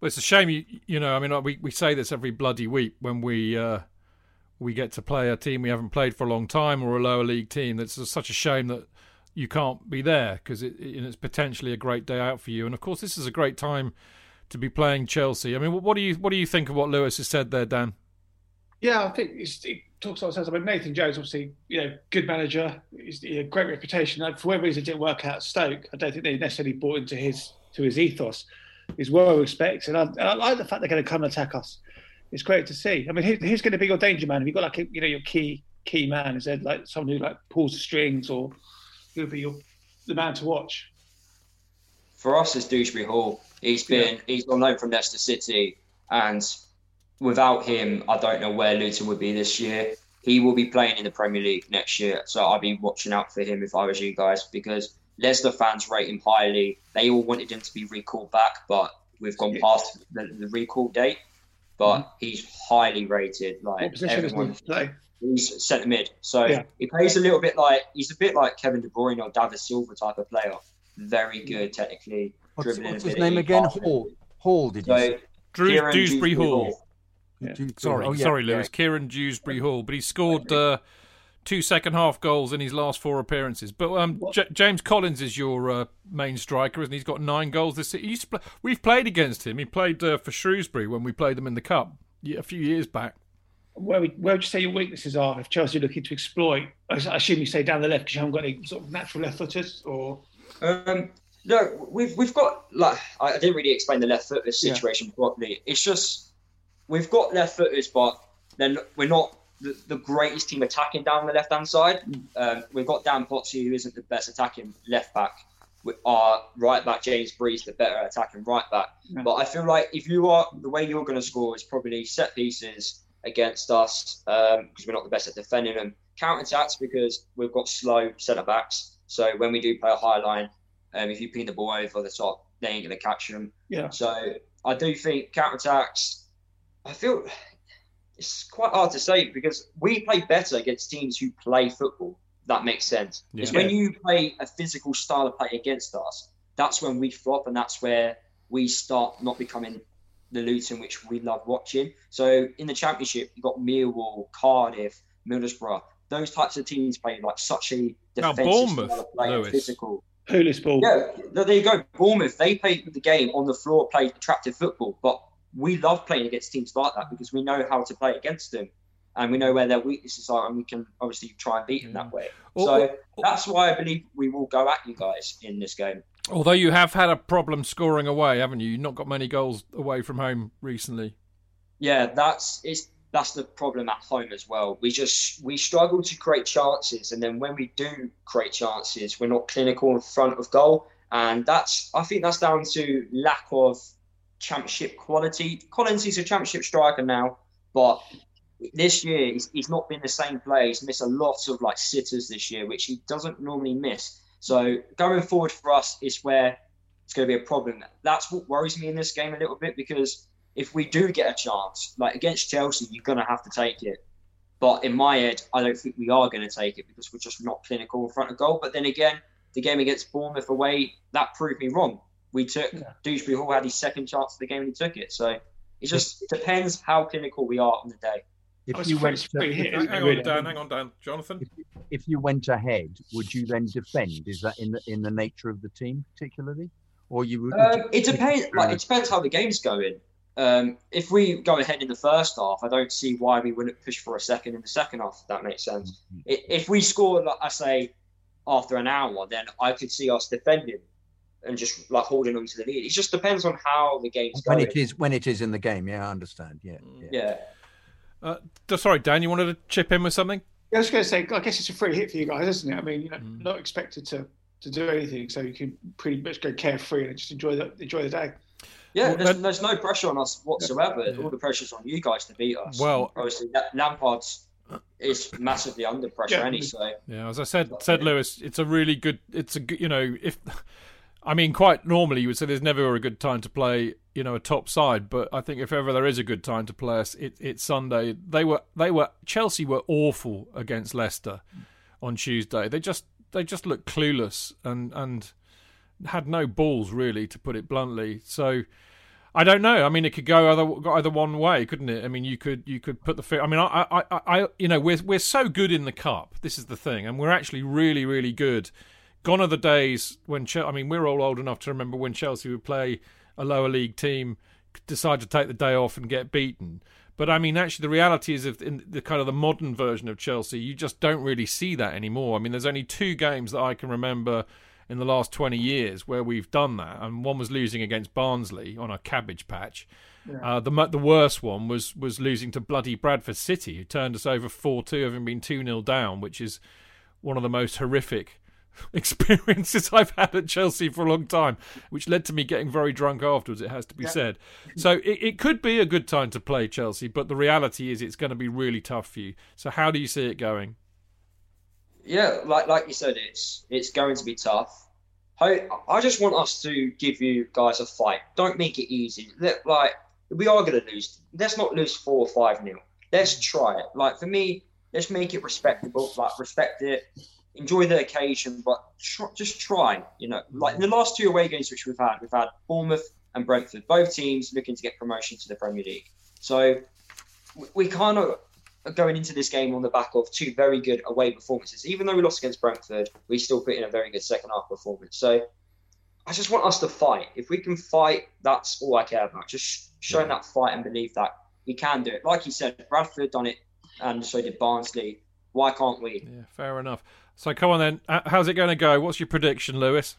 Well, it's a shame, you, you know, I mean, we, we say this every bloody week when we. Uh we get to play a team we haven't played for a long time or a lower league team. That's such a shame that you can't be there because it, it's potentially a great day out for you. And of course, this is a great time to be playing Chelsea. I mean, what do you what do you think of what Lewis has said there, Dan? Yeah, I think he talks a lot of sense. I mean, Nathan Jones, obviously, you know, good manager, he's a great reputation. For whatever reason, it didn't work out at Stoke. I don't think they necessarily bought into his to his ethos. He's well respected, and I, and I like the fact they're going to come and attack us it's great to see. I mean, who, who's going to be your danger man? Have you got like a, you know your key key man? Is there like someone who like pulls the strings, or who would be your the man to watch? For us, it's Dewsbury Hall. He's been yeah. he's on loan from Leicester City, and without him, I don't know where Luton would be this year. He will be playing in the Premier League next year, so I'd be watching out for him if I was you guys because Leicester fans rate him highly. They all wanted him to be recalled back, but we've gone past the, the recall date but mm-hmm. he's highly rated. Like what position everyone, does he play? He's centre mid, so yeah. he plays a little bit like he's a bit like Kevin De Bruyne or David Silva type of player. Very good technically. What's, what's his name again? Hall. Hall. Did you? say? Drew Kieran Dewsbury Hall. Hall. Yeah. Sorry, oh, yeah. sorry, Lewis. Kieran Dewsbury Hall, but he scored uh, two second half goals in his last four appearances. But um, J- James Collins is your uh, main striker, and he? He's got nine goals this season. Play- we've played against him. He played uh, for Shrewsbury when we played them in the cup a few years back. Where, we, where would you say your weaknesses are if Chelsea are looking to exploit? I assume you say down the left because you haven't got any sort of natural left footers, or um, no, we've we've got like I didn't really explain the left foot situation yeah. properly. It's just we've got left footers, but then we're not the, the greatest team attacking down the left hand side. Um, we've got Dan Potsy, who isn't the best attacking left back. With Our right back James Bree's, the better attacking right back. Yeah. But I feel like if you are the way you're going to score is probably set pieces against us because um, we're not the best at defending them. Counter attacks because we've got slow centre backs. So when we do play a high line, um, if you pin the ball over the top, they ain't going to catch them. Yeah. So I do think counter attacks. I feel it's quite hard to say because we play better against teams who play football. That makes sense. Yeah. It's when you play a physical style of play against us, that's when we flop, and that's where we start not becoming the Luton which we love watching. So in the Championship, you've got Millwall, Cardiff, Middlesbrough. Those types of teams play like such a defensive Bournemouth, style of play, Lewis. physical. Hoolish ball. Yeah, there you go. Bournemouth, they play the game on the floor, play attractive football, but we love playing against teams like that because we know how to play against them and we know where their weaknesses are and we can obviously try and beat them that mm. way. So that's why I believe we will go at you guys in this game. Although you have had a problem scoring away, haven't you? You've not got many goals away from home recently. Yeah, that's it's that's the problem at home as well. We just we struggle to create chances, and then when we do create chances, we're not clinical in front of goal, and that's I think that's down to lack of championship quality. Collins is a championship striker now, but this year he's, he's not been the same player. He's missed a lot of like sitters this year, which he doesn't normally miss. So going forward for us is where it's going to be a problem. That's what worries me in this game a little bit because if we do get a chance, like against Chelsea, you're going to have to take it. But in my head, I don't think we are going to take it because we're just not clinical in front of goal. But then again, the game against Bournemouth away, that proved me wrong we took yeah. Dewsbury Hall had his second chance of the game and he took it. So it just depends how clinical we are on the day. If you went to, hit, hang, hang on, Dan. Hang on, Dan. Jonathan. If, if, you went ahead, would you then defend? Is that in the in the nature of the team, particularly, or you would? Um, it depends. Like it depends how the game's going. Um, if we go ahead in the first half, I don't see why we wouldn't push for a second in the second half. If that makes sense. Mm-hmm. If we score, like I say, after an hour, then I could see us defending and just like holding on to the lead. It just depends on how the game's when going. When it is when it is in the game. Yeah, I understand. Yeah, yeah. yeah. Uh, sorry, Dan, you wanted to chip in with something? Yeah, I was going to say, I guess it's a free hit for you guys, isn't it? I mean, you know, mm. not expected to to do anything, so you can pretty much go carefree and just enjoy the enjoy the day. Yeah, well, there's, there's, no pressure on us whatsoever. Yeah. All the pressure's on you guys to beat us. Well, obviously Lampard's is massively under pressure, Yeah. any so. Yeah, as I said, said Lewis, it's a really good. It's a good, you know, if I mean, quite normally you would say there's never a good time to play, you know, a top side. But I think if ever there is a good time to play us, it, it's Sunday. They were, they were, Chelsea were awful against Leicester on Tuesday. They just, they just looked clueless and and had no balls really, to put it bluntly. So. I don't know. I mean, it could go either either one way, couldn't it? I mean, you could you could put the. I mean, I, I, I you know, we're we're so good in the cup. This is the thing, and we're actually really, really good. Gone are the days when Chelsea. I mean, we're all old enough to remember when Chelsea would play a lower league team, decide to take the day off and get beaten. But I mean, actually, the reality is, if in the kind of the modern version of Chelsea, you just don't really see that anymore. I mean, there's only two games that I can remember in the last 20 years where we've done that, and one was losing against Barnsley on a cabbage patch. Uh, the the worst one was was losing to bloody Bradford City, who turned us over four two, having been two 0 down, which is one of the most horrific experiences I've had at Chelsea for a long time, which led to me getting very drunk afterwards. It has to be said. So it, it could be a good time to play Chelsea, but the reality is it's going to be really tough for you. So how do you see it going? Yeah, like like you said, it's it's going to be tough. I I just want us to give you guys a fight. Don't make it easy. Let, like we are going to lose. Let's not lose four or five nil. Let's try it. Like for me, let's make it respectable. Like respect it, enjoy the occasion, but tr- just try. You know, mm. like in the last two away games which we've had, we've had Bournemouth and Brentford, both teams looking to get promotion to the Premier League. So we- we kind of going into this game on the back of two very good away performances. Even though we lost against Brentford, we still put in a very good second half performance. So I just want us to fight. If we can fight, that's all I care about. Just showing that fight and believe that we can do it. Like you said, Bradford done it, and so did Barnsley. Why can't we? Yeah, fair enough. So come on then. How's it going to go? What's your prediction, Lewis?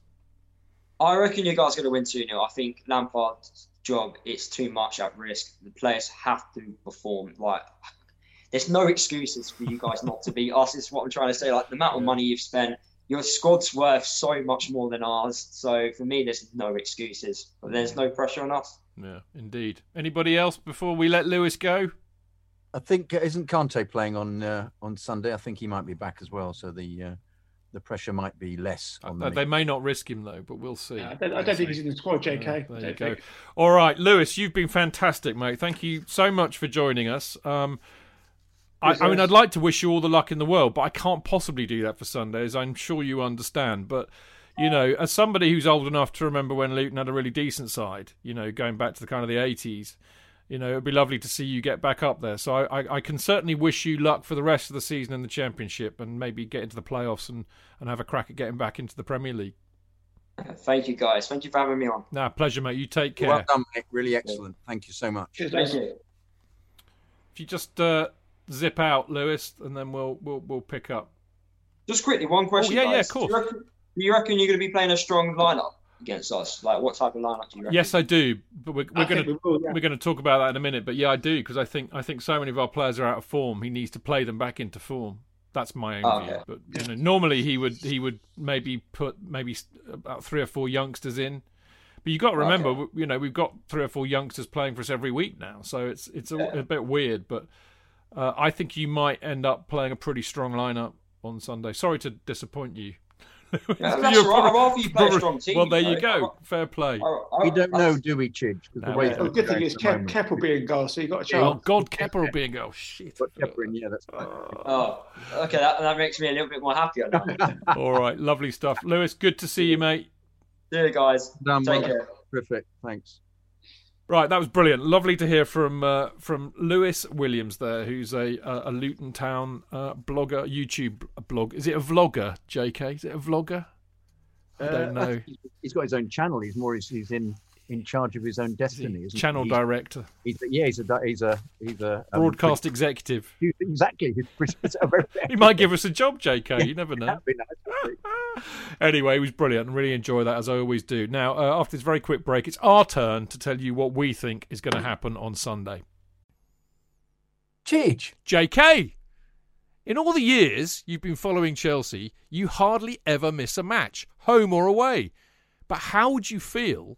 I reckon you guys are going to win 2 0. I think Lampard's job it's too much at risk. The players have to perform. Like, there's no excuses for you guys not to beat us. Is what I'm trying to say. Like the amount of money you've spent, your squad's worth so much more than ours. So for me, there's no excuses. But there's no pressure on us. Yeah, indeed. Anybody else before we let Lewis go? I think uh, isn't Kante playing on uh, on Sunday? I think he might be back as well, so the uh, the pressure might be less on Uh, the they may not risk him though, but we'll see. I don't, I don't think he's in the squad, JK. Uh, there you go. think. All right, Lewis, you've been fantastic, mate. Thank you so much for joining us. Um, I, I mean, I'd like to wish you all the luck in the world, but I can't possibly do that for Sundays. I'm sure you understand. But you know, as somebody who's old enough to remember when Luton had a really decent side, you know, going back to the kind of the 80s, you know, it'd be lovely to see you get back up there. So I, I, I can certainly wish you luck for the rest of the season in the Championship and maybe get into the playoffs and, and have a crack at getting back into the Premier League. Thank you guys. Thank you for having me on. Nah, pleasure, mate. You take care. well done, mate. Really excellent. Thank you so much. Cheers, Thank you. If you just uh, zip out, Lewis, and then we'll we'll we'll pick up. Just quickly, one question. Oh, yeah, yeah, of course. Do you, reckon, do you reckon you're going to be playing a strong lineup against us? Like, what type of lineup do you reckon? Yes, I do, but we're, we're going to we yeah. we're going to talk about that in a minute. But yeah, I do because I think I think so many of our players are out of form. He needs to play them back into form. That's my own Oh, view. okay. But you know, normally he would he would maybe put maybe about three or four youngsters in. But you got to remember, Okay. w- you know, we've got three or four youngsters playing for us every week now, so it's it's a, Yeah. a bit weird. But uh, I think you might end up playing a pretty strong lineup on Sunday. Sorry to disappoint you. Yeah, that's You're all right. I'd probably- rather you play a strong team. Well, there you know. go. Fair play. I- I- We don't I- know, do we, Chidge? 'Cause No, the way we things The good thing is at the Kep. Kep will be in goal, so you got a chance. Oh. God, Kepa will be in goal. Shit. Put Pepper in, yeah, that's fine. Oh, oh, okay. That, that makes me a little bit more happier now. All right, lovely stuff, Lewis. Good to see you, mate. See you guys. Done, Take well. care. Terrific. Thanks. Right, that was brilliant. Lovely to hear from uh, from Lewis Williams there, who's a a, a Luton Town uh, blogger, YouTube blog. Is it a vlogger, J.K.? Is it a vlogger? I don't Uh, know. he's- He's got his own channel. He's more. He's, he's in in charge of his own destiny. Isn't Channel he? director, He's, he's, yeah, he's a he's a he's a um, broadcast executive. pretty- exactly. He's pretty, he's a very, He might give us a job, J.K. You never know. that'd be nice. anyway, it was brilliant and really enjoy that as I always do. Now, uh, after this very quick break, it's our turn to tell you what we think is going to happen on Sunday. Chidge. JK, in all the years you've been following Chelsea, you hardly ever miss a match, home or away. But how would you feel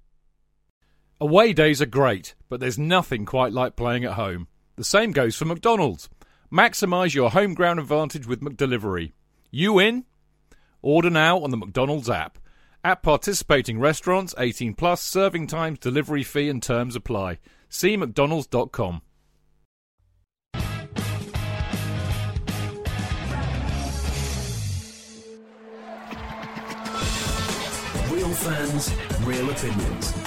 Away days are great, but there's nothing quite like playing at home. The same goes for McDonald's. Maximise your home ground advantage with McDelivery. You in? Order now on the McDonald's app. At participating restaurants, 18 plus, serving times, delivery fee and terms apply. See mcdonalds.com. Real fans, real opinions.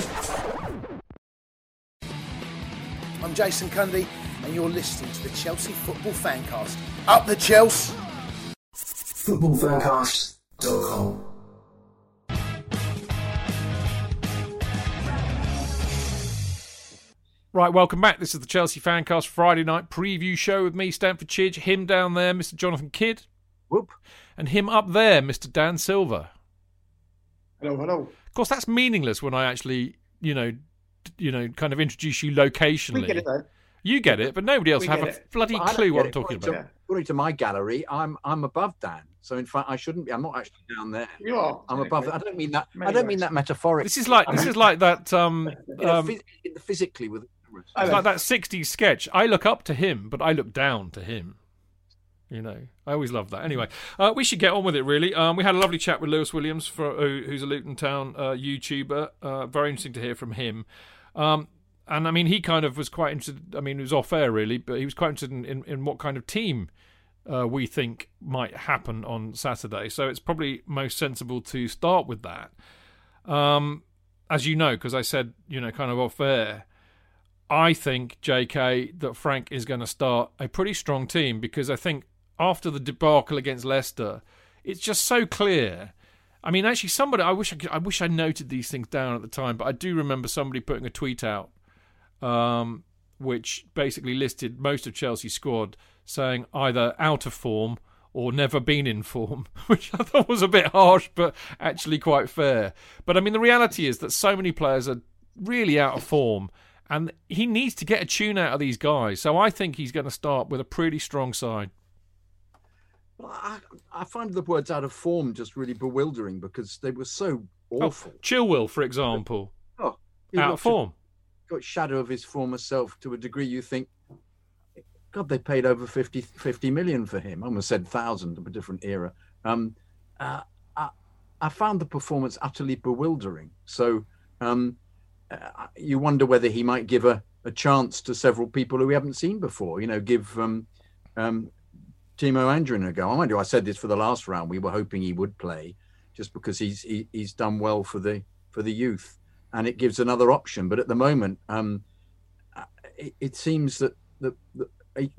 I'm Jason Cundy, and you're listening to the Chelsea Football Fancast. Up the Chelsea! Footballfancast.com. Right, welcome back. This is the Chelsea Fancast Friday night preview show with me, Stamford Chidge, him down there, Mr. Jonathan Kydd. Whoop. And him up there, Mr. Dan Silver. Hello, hello. Of course, that's meaningless when I actually, you know, d- you know, kind of introduce you locationally. We get it. You get it, but nobody else We have a it. bloody Well, clue get what I'm talking according about. To, according to my gallery, I'm I'm above Dan. So in fact, I shouldn't be. I'm not actually down there. You are. I'm above. I don't mean that. I don't mean ways. that metaphorically. This is like this is like that um, You know, um phys- physically with. I it's like that '60s sketch. I look up to him, but I look down to him. You know, I always love that. Anyway, uh, we should get on with it. Really, um, we had a lovely chat with Lewis Williams, for, who, who's a Luton Town uh, YouTuber. Uh, very interesting to hear from him. Um, and I mean, he kind of was quite interested. I mean, it was off air really, but he was quite interested in, in, in what kind of team uh, we think might happen on Saturday. So it's probably most sensible to start with that. Um, as you know, because I said, you know, kind of off air, I think, JK, that Frank is going to start a pretty strong team because I think after the debacle against Leicester, it's just so clear. I mean, actually, somebody I wish I, could, I wish I noted these things down at the time, but I do remember somebody putting a tweet out, um, which basically listed most of Chelsea's squad saying either out of form or never been in form, which I thought was a bit harsh, but actually quite fair. But I mean, the reality is that so many players are really out of form, and he needs to get a tune out of these guys. So I think he's going to start with a pretty strong side. Well, I, I find the words out of form just really bewildering because they were so awful. Oh, Chilwell, for example, Oh, out of looked a- form. got shadow of his former self to a degree you think god they paid over 50, 50 million for him I almost said thousand of a different era um uh, I, I found the performance utterly bewildering so um uh, you wonder whether he might give a, a chance to several people who we haven't seen before you know give um um Tino Anjorin a go mind you I said this for the last round we were hoping he would play just because he's he, he's done well for the for the youth and it gives another option. But at the moment, um, it, it seems that the, the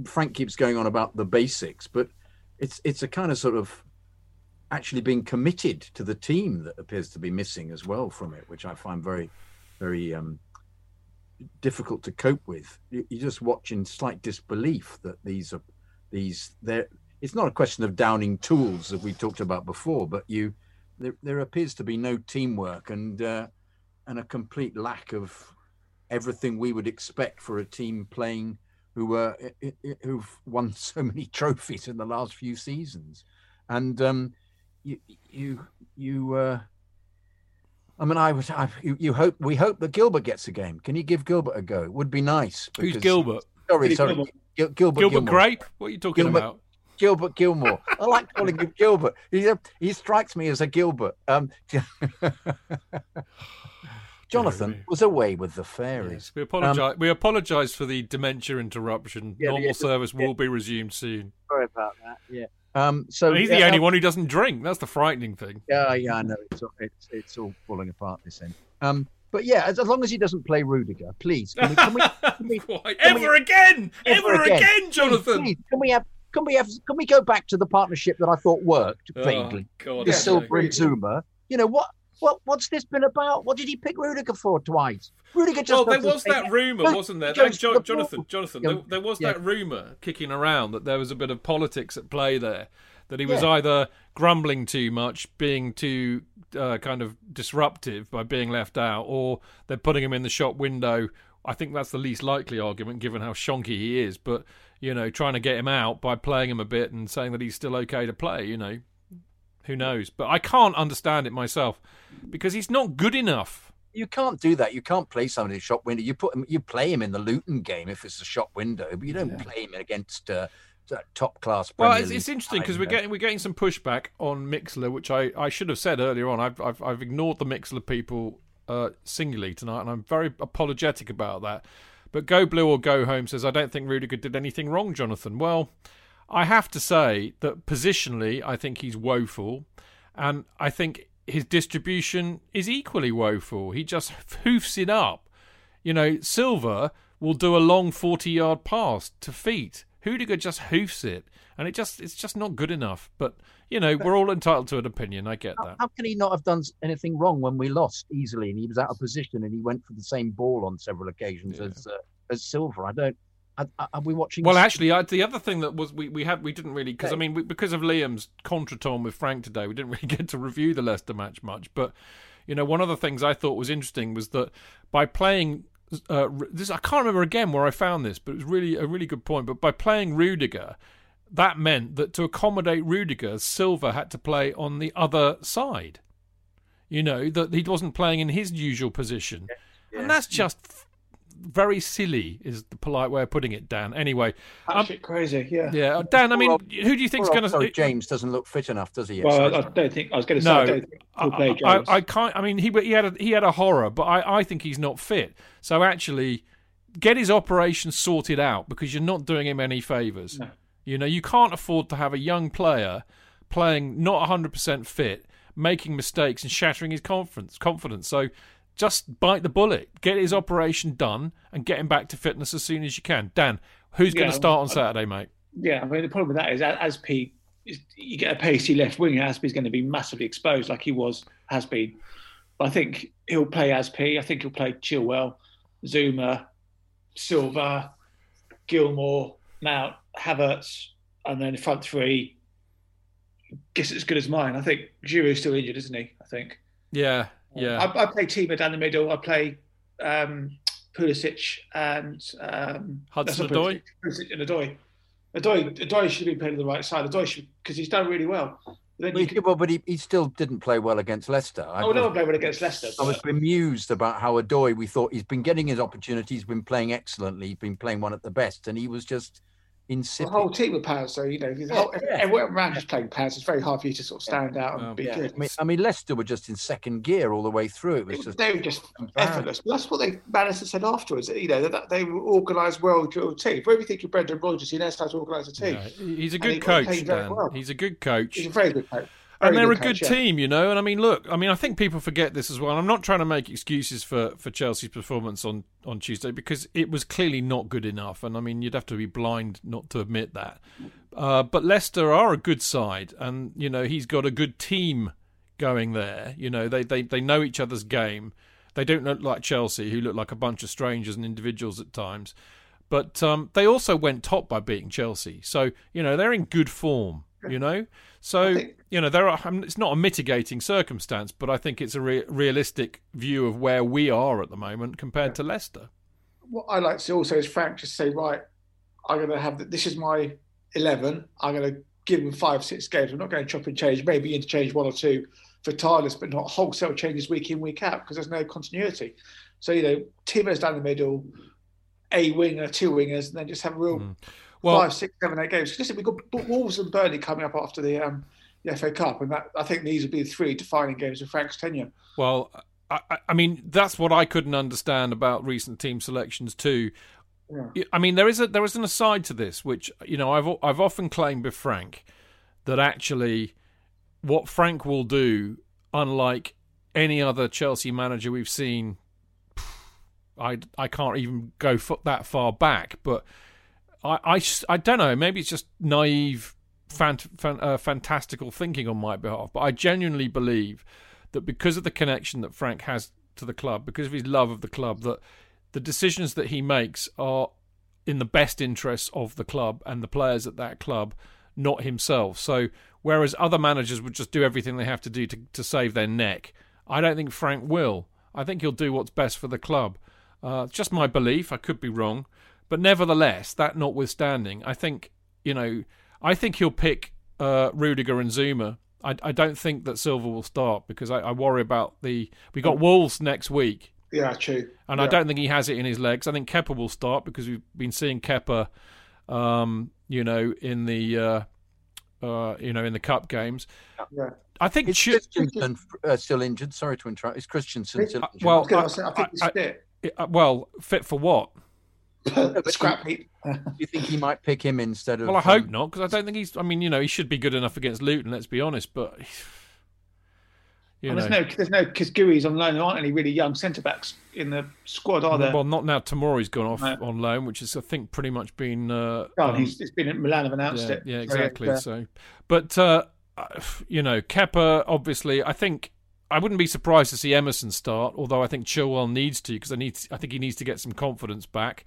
Frank keeps going on about the basics, but it's it's a kind of sort of actually being committed to the team that appears to be missing as well from it, which I find very, very um, difficult to cope with. You, you just watch in slight disbelief that these are these there. It's not a question of downing tools that we talked about before, but you there, there appears to be no teamwork and uh, and a complete lack of everything we would expect for a team playing who were who've won so many trophies in the last few seasons, and um, you you you. Uh, I mean, I was. I, you, you hope we hope that Gilbert gets a game. Can you give Gilbert a go? It would be nice. Who's Gilbert? Sorry, sorry. Gilbert? Gil- Gilbert, Gilbert Gilmour. Grape? What are you talking Gilbert- about? Gilbert Gilmour. I like calling him Gilbert. He, he strikes me as a Gilbert. Um, Jonathan was away with the fairies. Yes, we apologise. we apologise for the dementia interruption. Yeah, Normal yeah, service yeah. will be resumed soon. Sorry about that. Yeah. Um, so he's yeah, the only um, one who doesn't drink. That's the frightening thing. Yeah, yeah, I know. It's all, it's, it's all falling apart this end. Um, but yeah, as, as long as he doesn't play Rudiger, please. Can we, can we, can we, can we- Ever again? ever Ever again. again, Jonathan? Please, can we have? Can we have? Can we go back to the partnership that I thought worked Oh, vaguely? God, the no. Silva and Zuma. You know what? What what's this been about? What did he pick Rudiger for twice? Rudiger just. Well, there was that rumour, wasn't there? Jo- Jonathan. Jonathan, Yeah. there, there was Yeah. that rumour kicking around that there was a bit of politics at play there. That he was Yeah. either grumbling too much, being too uh, kind of disruptive by being left out, or they're putting him in the shop window. I think that's the least likely argument, given how shonky he is. But you know, trying to get him out by playing him a bit and saying that he's still okay to play. You know, who knows? But I can't understand it myself because he's not good enough. You can't do that. You can't play somebody in the shop window. You put him. You play him in the Luton game if it's a shop window, but you don't play him against uh, top class. Well, it's, it's interesting because we're getting we're getting some pushback on Mixlr, which I, I should have said earlier on. I've I've, I've ignored the Mixlr people uh, singly tonight, and I'm very apologetic about that. But go blue or go home says I don't think Rudiger did anything wrong, Jonathan. Well, I have to say that positionally, I think he's woeful, and I think his distribution is equally woeful. He just hoofs it up. You know, Silva will do a long forty-yard pass to feet. Rudiger just hoofs it, and it just it's just not good enough. But you know, we're all entitled to an opinion. I get How, that. how can he not have done anything wrong when we lost easily and he was out of position and he went for the same ball on several occasions as uh, as Silva? I don't. Are, are we watching? Well, actually, I, the other thing that was we, we had we didn't really because I mean we, because of Liam's contretemps with Frank today, we didn't really get to review the Leicester match much. But you know, one of the things I thought was interesting was that by playing uh, this, I can't remember again where I found this, but it was really a really good point. But by playing Rudiger, that meant that to accommodate Rudiger, Silva had to play on the other side. You know that he wasn't playing in his usual position, and that's just f- very silly, is the polite way of putting it. Dan. Anyway, um, Batshit crazy, yeah. yeah, uh, Dan. I mean, Poor who do you think's poor going to? sorry, James doesn't look fit enough, does he? Well, I, I don't think I was going to say I No, don't think he'll play I, James. I, I can't. I mean, he he had a, he had a horror, but I, I think he's not fit. So actually, get his operation sorted out because you're not doing him any favors. No. You know, you can't afford to have a young player playing not 100% fit, making mistakes and shattering his confidence. Confidence. So just bite the bullet, get his operation done, and get him back to fitness as soon as you can. Dan, who's going to start on Saturday, mate? Yeah, I mean the problem with that is as, P, you get a pacey left winger. Azpi's going to be massively exposed, like he was has been. But I think he'll play Azpi. I think he'll play Chilwell, Zuma, Silva, Gilmour, Mount, Havertz, and then the front three. Guess it's as good as mine. I think Giroud's still injured, isn't he? I think. Yeah, yeah. I, I play Timo down the middle. I play um, Pulisic and um, Hudson not Pulisic, and Odoi. Odoi, Odoi should be playing on the right side. Odoi should because he's done really well. But Well, you he, can, well, but he, he still didn't play well against Leicester. I oh, no was- one played well against Leicester. I was bemused about how Odoi, we thought he's been getting his opportunities, he's been playing excellently, he's been playing one at the best, and he was just the whole team were pounds, so you know, the whole, yeah. everyone around just playing pounds. It's very hard for you to sort of stand out and Um, be Yeah, good. I mean, I mean, Leicester were just in second gear all the way through. It They, was just they were just effortless. But that's what they Maddison said afterwards. You know, that they were organised, well-drilled team. For everything you think of Brendan Rodgers, he knows how to organise a team. Yeah, he's a good he coach, Dan. well. He's a good coach. He's a very good coach. And they're a good good coach, yeah. team, you know. And I mean, look, I mean, I think people forget this as well. I'm not trying to make excuses for for Chelsea's performance on on Tuesday because it was clearly not good enough. And I mean, you'd have to be blind not to admit that. Uh, but Leicester are a good side, and you know he's got a good team going there. You know, they they they know each other's game. They don't look like Chelsea, who look like a bunch of strangers and individuals at times. But um, they also went top by beating Chelsea, so you know they're in good form. You know, so think- you know there are. I mean, it's not a mitigating circumstance, but I think it's a re- realistic view of where we are at the moment compared to Leicester. what I like to also is Frank just say, right, I'm going to have the, this is my 11. I'm going to give them five, six games, i'm not going to chop and change, maybe interchange one or two for tireless but not wholesale changes week in, week out because there's no continuity. So, you know, Timo's down the middle, a winger, two wingers, and then just have a real Mm. Well- five, six, seven, eight games. Listen, we've got Wolves and Burnley coming up after the, um, the FA Cup, and that I think these would be the three defining games of Frank's tenure. Well, I, I- I mean, that's what I couldn't understand about recent team selections too. Yeah. I mean, there is a there is an aside to this, which you know I've I've often claimed with Frank that actually what Frank will do, unlike any other Chelsea manager we've seen, I I can't even go that far back, but I I, I don't know. Maybe it's just naive, fant- fan, uh, fantastical thinking on my behalf, but I genuinely believe that because of the connection that Frank has to the club, because of his love of the club, that the decisions that he makes are in the best interests of the club and the players at that club, not himself. So whereas other managers would just do everything they have to do to, to save their neck, I don't think Frank will. I think he'll do what's best for the club. Uh, just my belief. I could be wrong, but nevertheless, that notwithstanding, I think you know, I think he'll pick uh, Rudiger and Zuma. I, I don't think that Silva will start because I, I worry about the. We got Wolves next week, Yeah, true. and I don't think he has it in his legs. I think Kepa will start because we've been seeing Kepa, um, you know, in the uh, uh, you know in the cup games. Yeah. I think Is Ch- Christensen uh, still injured? Sorry to interrupt. Is Christensen still injured? well, I, was I think he's I- fit. uh, well, fit for what? Scrap heap. Do you think he might pick him instead of? Well, I hope um, not because I don't think he's. I mean, you know, he should be good enough against Luton. Let's be honest, but you And know, there's no, there's no, because Gooey's on loan. There aren't any really young centre backs in the squad, are there? well, not now. Tomori's gone off No. on loan, which is I think pretty much been. Uh, Oh, um, he's, it's been at Milan have announced yeah, it. Yeah, So, exactly. uh, So, but uh, uh, you know, Kepa obviously. I think I wouldn't be surprised to see Emerson start, although I think Chilwell needs to because I need. I think he needs to get some confidence back.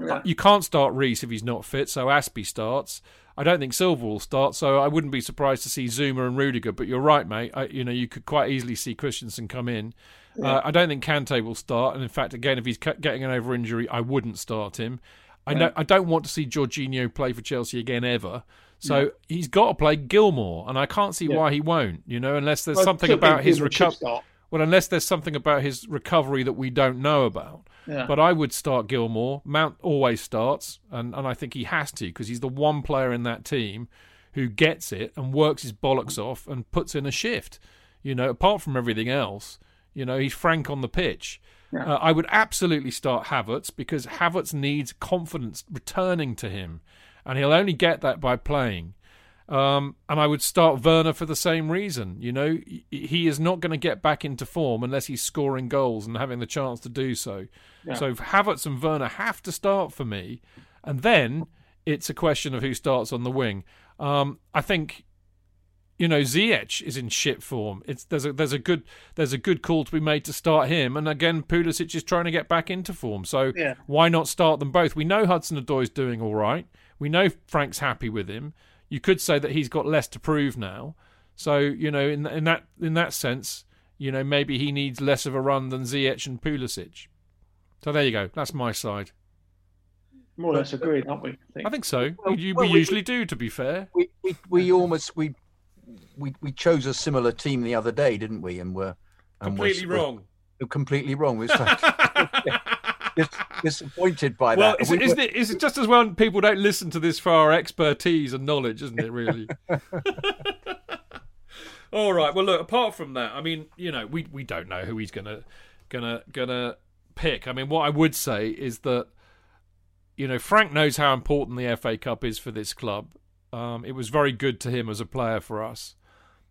Yeah. Uh, You can't start Reece if he's not fit, so Azpi starts. I don't think Silva will start, so I wouldn't be surprised to see Zuma and Rudiger. But you're right, mate. I, you know, you could quite easily see Christensen come in. Uh, I don't think Kante will start, and in fact, again, if he's getting an over injury, I wouldn't start him. I know I don't want to see Jorginho play for Chelsea again ever. So he's got to play Gilmour, and I can't see why he won't. You know, unless there's Well, something about his recovery. Well, unless there's something about his recovery that we don't know about. Yeah. But I would start Gilmour. Mount always starts, and, and I think he has to because he's the one player in that team who gets it and works his bollocks off and puts in a shift. You know, apart from everything else, you know, he's frank on the pitch. Uh, I would absolutely start Havertz because Havertz needs confidence returning to him, and he'll only get that by playing. Um, and I would start Werner for the same reason. You know, he- is not going to get back into form unless he's scoring goals and having the chance to do so. So Havertz and Werner have to start for me, and then it's a question of who starts on the wing. Um, I think, you know, Ziyech is in shit form. It's there's a there's a good there's a good call to be made to start him, and again, Pulisic is trying to get back into form. So Yeah. why not start them both? We know Hudson Odoi is doing all right. We know Frank's happy with him. You could say that he's got less to prove now. So you know, in in that in that sense, you know, maybe he needs less of a run than Ziyech and Pulisic. So there you go. That's my side. More or less agreed, aren't we? I think. I think so. Well, you, well, we we- usually do, to be fair. we, we, we almost we, we we chose a similar team the other day, didn't we? And we're and Completely we're- wrong. we're completely wrong. We're so dis- disappointed by Well, that. is, We it, isn't were- it, is it just as well people don't listen to this for our expertise and knowledge, isn't it, really? All right. Well, look. Apart from that, I mean, you know, we we don't know who he's gonna gonna gonna pick. I mean, what I would say is that you know Frank knows how important the FA Cup is for this club. Um, it was very good to him as a player for us.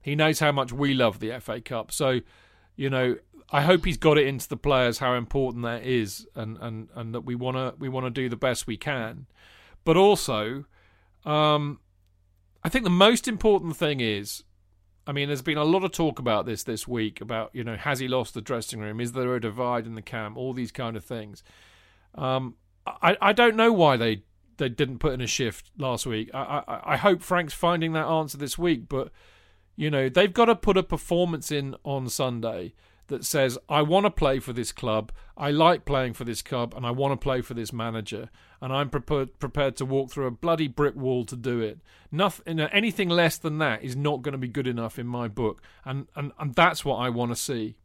He knows how much we love the FA Cup. So, you know, I hope he's got it into the players how important that is, and and and that we wanna we wanna do the best we can. But also, um, I think the most important thing is, I mean, there's been a lot of talk about this this week about you know has he lost the dressing room? Is there a divide in the camp? All these kind of things. Um, I I don't know why they they didn't put in a shift last week. I I, I hope Frank's finding that answer this week, but you know they've got to put a performance in on Sunday that says I want to play for this club. I like playing for this club, and I want to play for this manager. and I'm prepared prepared to walk through a bloody brick wall to do it. Nothing, anything less than that is not going to be good enough in my book, and and, and that's what I want to see.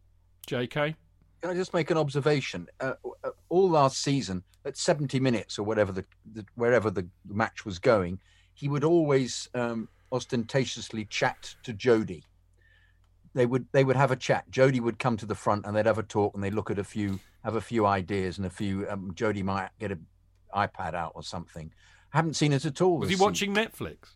J.K. Can I just make an observation? Uh, uh, all last season, at 70 minutes or whatever the, the wherever the match was going, he would always um, ostentatiously chat to Jody. They would they would have a chat. Jody would come to the front and they'd have a talk and they'd look at a few have a few ideas and a few. Um, Jody might get an iPad out or something. I haven't seen it at all. Was he this watching Netflix?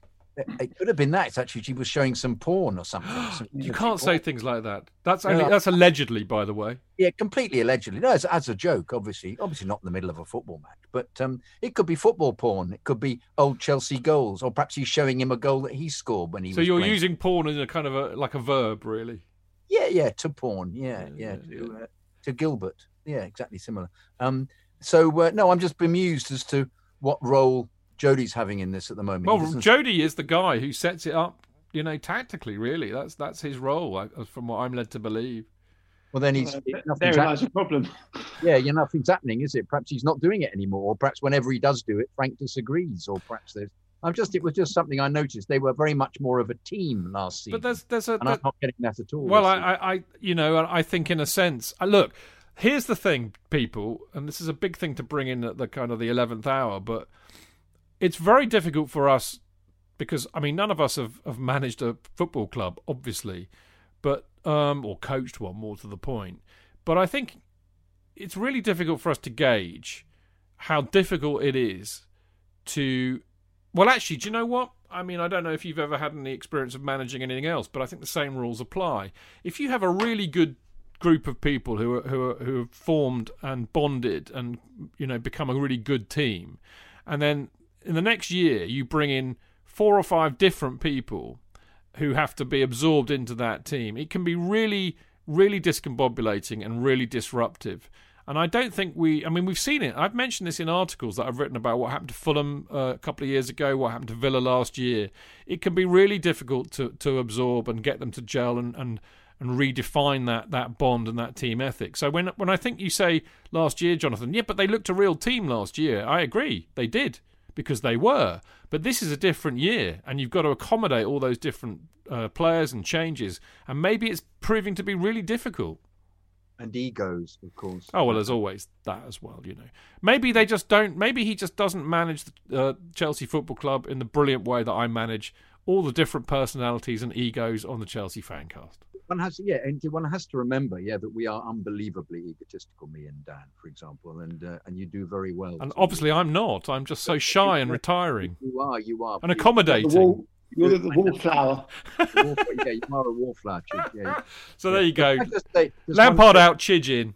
It, could have been that. It's actually she was showing some porn or something. some You can't say things like that. That's only, that's allegedly, by the way. Yeah, completely allegedly. No, as, as a joke, obviously. Obviously not in the middle of a football match, but um, it could be football porn. It could be old Chelsea goals, or perhaps he's showing him a goal that he scored when he So you're playing. using porn as a kind of a like a verb, really. Yeah, yeah, to porn. Yeah, yeah, Yeah, to, Uh, to Gilbert. Yeah, exactly similar. Um, so uh, no, I'm just bemused as to what role Jody's having in this at the moment. Well, Jody is the guy who sets it up, you know, tactically. Really, that's that's his role, uh, from what I'm led to believe. well, then he's Uh, nothing's There lies happening. the problem. Yeah, yeah, nothing's happening, is it? Perhaps he's not doing it anymore, or perhaps whenever he does do it, Frank disagrees, or perhaps there's. I'm just. It was just something I noticed. They were very much more of a team last season. But there's there's a and I'm not getting that at all. Well, I. I, I, you know, I think in a sense, I, look, here's the thing, people, and this is a big thing to bring in at the kind of the eleventh hour, but it's very difficult for us because I mean, none of us have, have managed a football club, obviously, but um, or coached one, more to the point. But I think it's really difficult for us to gauge how difficult it is to well actually do you know what i mean i don't know if you've ever had any experience of managing anything else but i think the same rules apply if you have a really good group of people who are who are who have formed and bonded and you know become a really good team and then in the next year you bring in four or five different people who have to be absorbed into that team it can be really really discombobulating and really disruptive and I don't think we, I mean, we've seen it. I've mentioned this in articles that I've written about what happened to Fulham uh, a couple of years ago, what happened to Villa last year. It can be really difficult to, to absorb and get them to gel and, and, and redefine that, that bond and that team ethic. So when, when I think you say last year, Jonathan, yeah, but they looked a real team last year, I agree. They did because they were. But this is a different year and you've got to accommodate all those different uh, players and changes. And maybe it's proving to be really difficult. and egos, of course. Oh well, there's always that as well, you know. Maybe they just don't. Maybe he just doesn't manage the uh, Chelsea Football Club in the brilliant way that I manage all the different personalities and egos on the Chelsea Fancast. one has, yeah, and one has to remember, yeah, that we are unbelievably egotistical, me and Dan, for example, and uh, and you do very well. And to- obviously, I'm not. I'm just so shy and retiring you are, you are and accommodating. you're the, the wallflower. Yeah, you are a wallflower. Chid, Yeah. So there you go. Can I just say, Lampard one, out, Chidge in.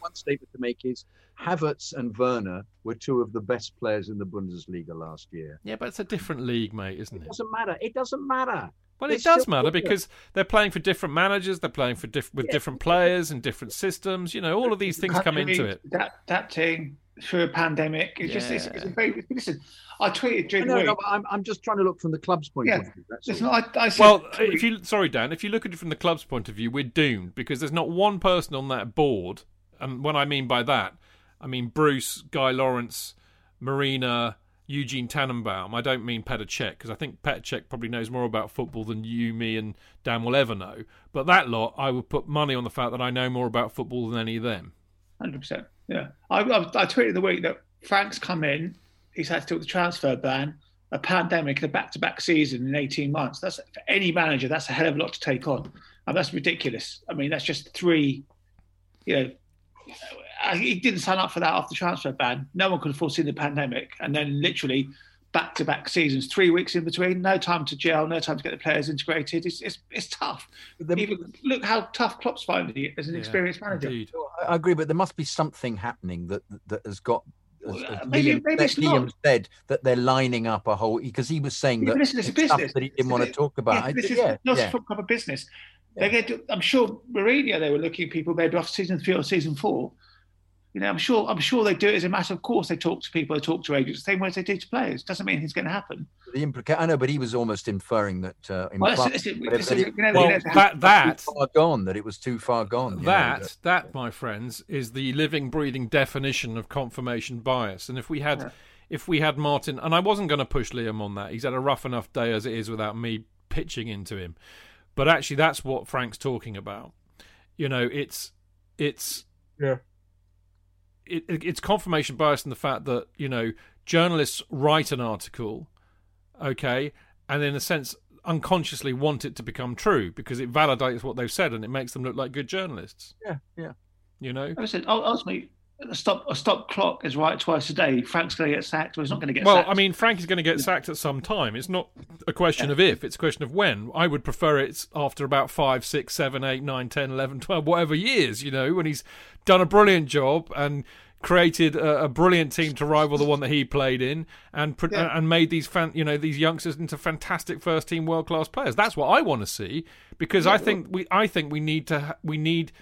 One statement to make is Havertz and Werner were two of the best players in the Bundesliga last year. Yeah, but it's a different league, mate, isn't It it? doesn't matter. It doesn't matter. Well, They it does matter do because they're playing for different managers. They're playing for diff- with Yeah. different players and different systems. You know, all of these things come into it. Adapt, adapting through a pandemic. It's just it's, it's a Yeah. very listen. I tweeted during No, the no, week. but I'm, I'm just trying to look from the club's point Yeah. of view. Listen. I, I Well, uh, tweet- if you sorry, Dan, if you look at it from the club's point of view, we're doomed because there's not one person on that board. And what I mean by that, I mean Bruce, Guy Laurence, Marina, Eugene Tenenbaum. I don't mean Petr Cech because I think Petr Cech probably knows more about football than you, me, and Dan will ever know. But that lot, I would put money on the fact that I know more about football than any of them. Hundred percent. Yeah, I, I, I tweeted the week that Frank's come in. He's had to deal with the transfer ban, a pandemic, and a back-to-back season in eighteen months. That's for any manager. That's a hell of a lot to take on, and that's ridiculous. I mean, that's just three. You know, Uh, he didn't sign up for that after the transfer ban. No one could have foreseen the pandemic, and then literally back-to-back seasons, three weeks in between, no time to gel, no time to get the players integrated. It's it's, it's tough. The- Even look how tough Klopp's finding it as an Yeah, experienced manager. Indeed. I agree, but there must be something happening that that has got. As, Well, as maybe- Liam, maybe it's Liam not. said that they're lining up a whole because he was saying Yeah, that listen, it's a stuff business. that he didn't want to talk about. Yeah, I- this is yeah, not yeah. a proper business. They get. I'm sure Mourinho. They were looking at people maybe off season three or season four. You know, I'm sure. I'm sure they do it as a matter of course. They talk to people. They talk to agents. The same way as they do to players. Doesn't mean it's going to happen. The implica- I know, but he was almost inferring that. Uh, Well, imply- listen, listen, but it- you know, Well, you know, that that too far gone. That it was too far gone. you know, That, that, my friends, is the living, breathing definition of confirmation bias. And if we had, if we had Martin, and I wasn't going to push Liam on that. He's had a rough enough day as it is without me pitching into him. But actually, that's what Frank's talking about. You know, it's it's yeah. It, it, it's confirmation bias in the fact that you know journalists write an article, okay, and in a sense unconsciously want it to become true because it validates what they've said and it makes them look like good journalists. Yeah, yeah. You know, I said ultimately a stop a stop clock is right twice a day. Frank's going to get sacked, or he's not going to get sacked. well, sacked. I mean, Frank is going to get sacked at some time. It's not a question yeah. of if; it's a question of when. I would prefer it's after about five, six, seven, eight, nine, ten, eleven, twelve, whatever years. You know, when he's done a brilliant job and created a, a, brilliant team to rival the one that he played in, and yeah. and made these fan, you know these youngsters into fantastic first team world class players. That's what I want to see because yeah, I think we I think we need to we need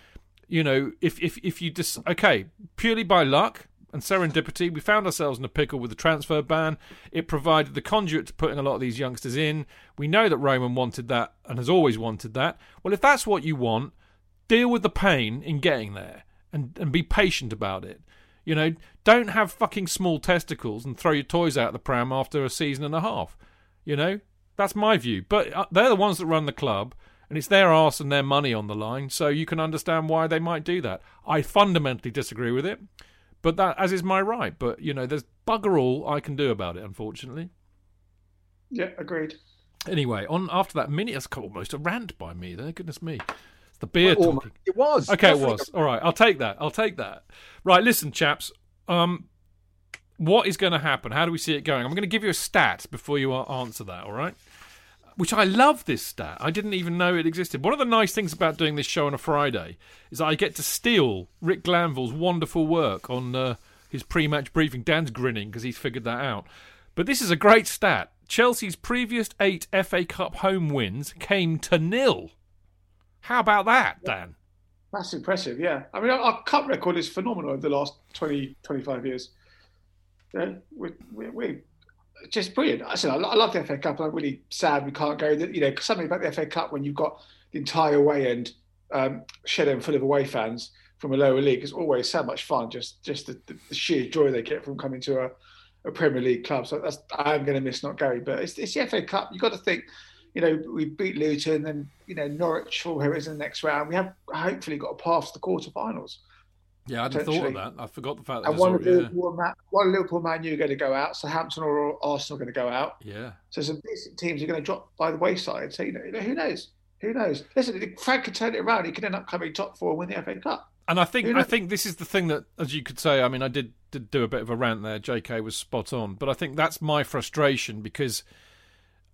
you know if if if you just okay purely by luck and serendipity, we found ourselves in a pickle with the transfer ban. It provided the conduit to putting a lot of these youngsters in. We know that Roman wanted that and has always wanted that. Well, if that's what you want, deal with the pain in getting there and, and be patient about it. You know, don't have fucking small testicles and throw your toys out the pram after a season and a half. You know, that's my view. But uh, they're the ones that run the club, and it's their arse and their money on the line, so you can understand why they might do that. I fundamentally disagree with it. But that, as is my right. But you know, there's bugger all I can do about it, unfortunately. Yeah, agreed. Anyway, on after that minute, it's almost a rant by me. There, goodness me, it's the beer well, talking. It was okay. It was all right. I'll take that. I'll take that. Right, listen, chaps. Um, what is going to happen? How do we see it going? I'm going to give you a stat before you answer that. All right which I love this stat. I didn't even know it existed. One of the nice things about doing this show on a Friday is that I get to steal Rick Glanvill's wonderful work on uh, his pre-match briefing. Dan's grinning because he's figured that out. But this is a great stat. Chelsea's previous eight FA Cup home wins came to nil. How about that, Dan? That's impressive, yeah. I mean, our, cup record is phenomenal over the last 20, 25 years. Yeah, we, we, we just brilliant. I said I, love the FA Cup. I'm really sad we can't go. You know, something about the FA Cup when you've got the entire away end um, shed full of away fans from a lower league is always so much fun. Just just the, the sheer joy they get from coming to a, a Premier League club. So that's I'm going to miss not going. But it's, it's the FA Cup. You've got to think. You know, we beat Luton and you know Norwich for who is in the next round. We have hopefully got a path to the quarterfinals. Yeah, I hadn't thought of that. I forgot the fact that. And one of Liverpool, yeah. one Liverpool, Man U are going to go out. Southampton or Arsenal are going to go out. Yeah. So some decent teams are going to drop by the wayside. So you know, who knows? Who knows? Listen, Frank could turn it around. He could end up coming top four and win the FA Cup. And I think I think this is the thing that, as you could say, I mean, I did, did do a bit of a rant there. J.K. was spot on, but I think that's my frustration because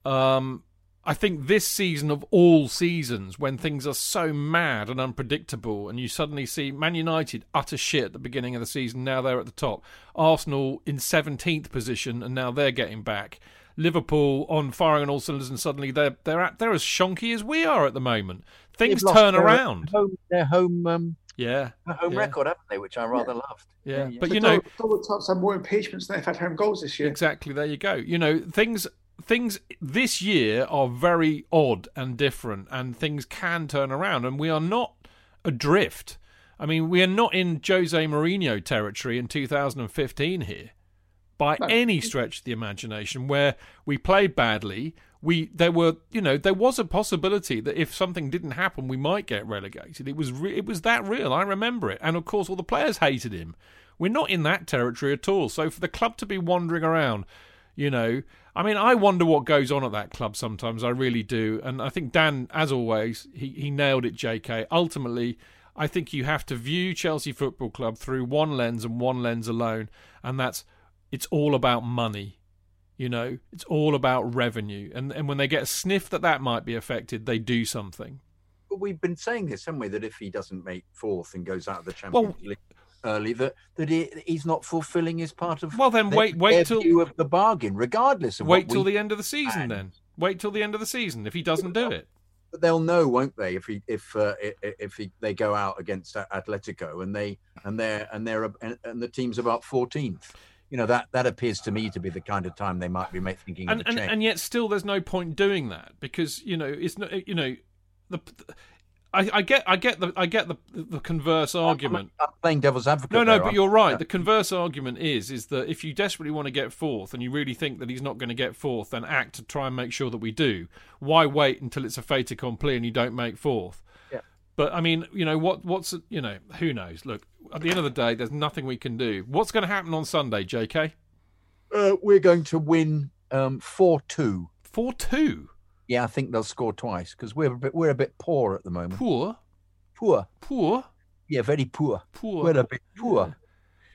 um, I think this season of all seasons, when things are so mad and unpredictable, and you suddenly see Man United utter shit at the beginning of the season, now they're at the top. Arsenal in 17th position, and now they're getting back. Liverpool on firing on all cylinders, and suddenly they're they're at, they're as shonky as we are at the moment. Things turn their, around. Home, their home, um, yeah, home yeah. record, haven't they? Which I rather yeah. loved. Yeah, yeah. but you know, Donald Trump's had more impeachments than they've had home goals this year. Exactly. There you go. You know, things things this year are very odd and different, and things can turn around, and we are not adrift. I mean, we are not in Jose Mourinho territory in 2015 here, by no. any stretch of the imagination, where we played badly. We there were you know there was a possibility that if something didn't happen, we might get relegated. It was re- it was that real. I remember it, and of course all the players hated him. We're not in that territory at all. So for the club to be wandering around, you know, I mean, I wonder what goes on at that club sometimes. I really do. And I think Dan, as always, he, he nailed it, JK. Ultimately, I think you have to view Chelsea Football Club through one lens and one lens alone. And that's it's all about money. You know, it's all about revenue. And, and when they get a sniff that that might be affected, they do something. But we've been saying this, haven't we? That if he doesn't make fourth and goes out of the Champions well, League early that that he, he's not fulfilling his part of well then wait wait till of the bargain regardless of wait till the end of the season then. Wait till the end of the season if he doesn't do it. But they'll know won't they if he if uh, if he, they go out against Atletico and they and they're and they're and, and the team's about 14th you know that that appears to me to be the kind of time they might be thinking and, and, and yet still there's no point doing that because you know it's not you know the I, I get, I get the, I get the the converse argument. I'm playing devil's advocate. No, no, there, but aren't you're right. Yeah. The converse argument is is that if you desperately want to get fourth and you really think that he's not going to get fourth, then act to try and make sure that we do. Why wait until it's a fait accompli and you don't make fourth? Yeah. But I mean, you know what? What's you know? Who knows? Look, at the end of the day, there's nothing we can do. What's going to happen on Sunday, J.K. Uh, we're going to win um, four two. Four two. Yeah, I think they'll score twice because we're a bit we're a bit poor at the moment. Poor, Poor. poor, Yeah, very poor. poor. We're a bit poor.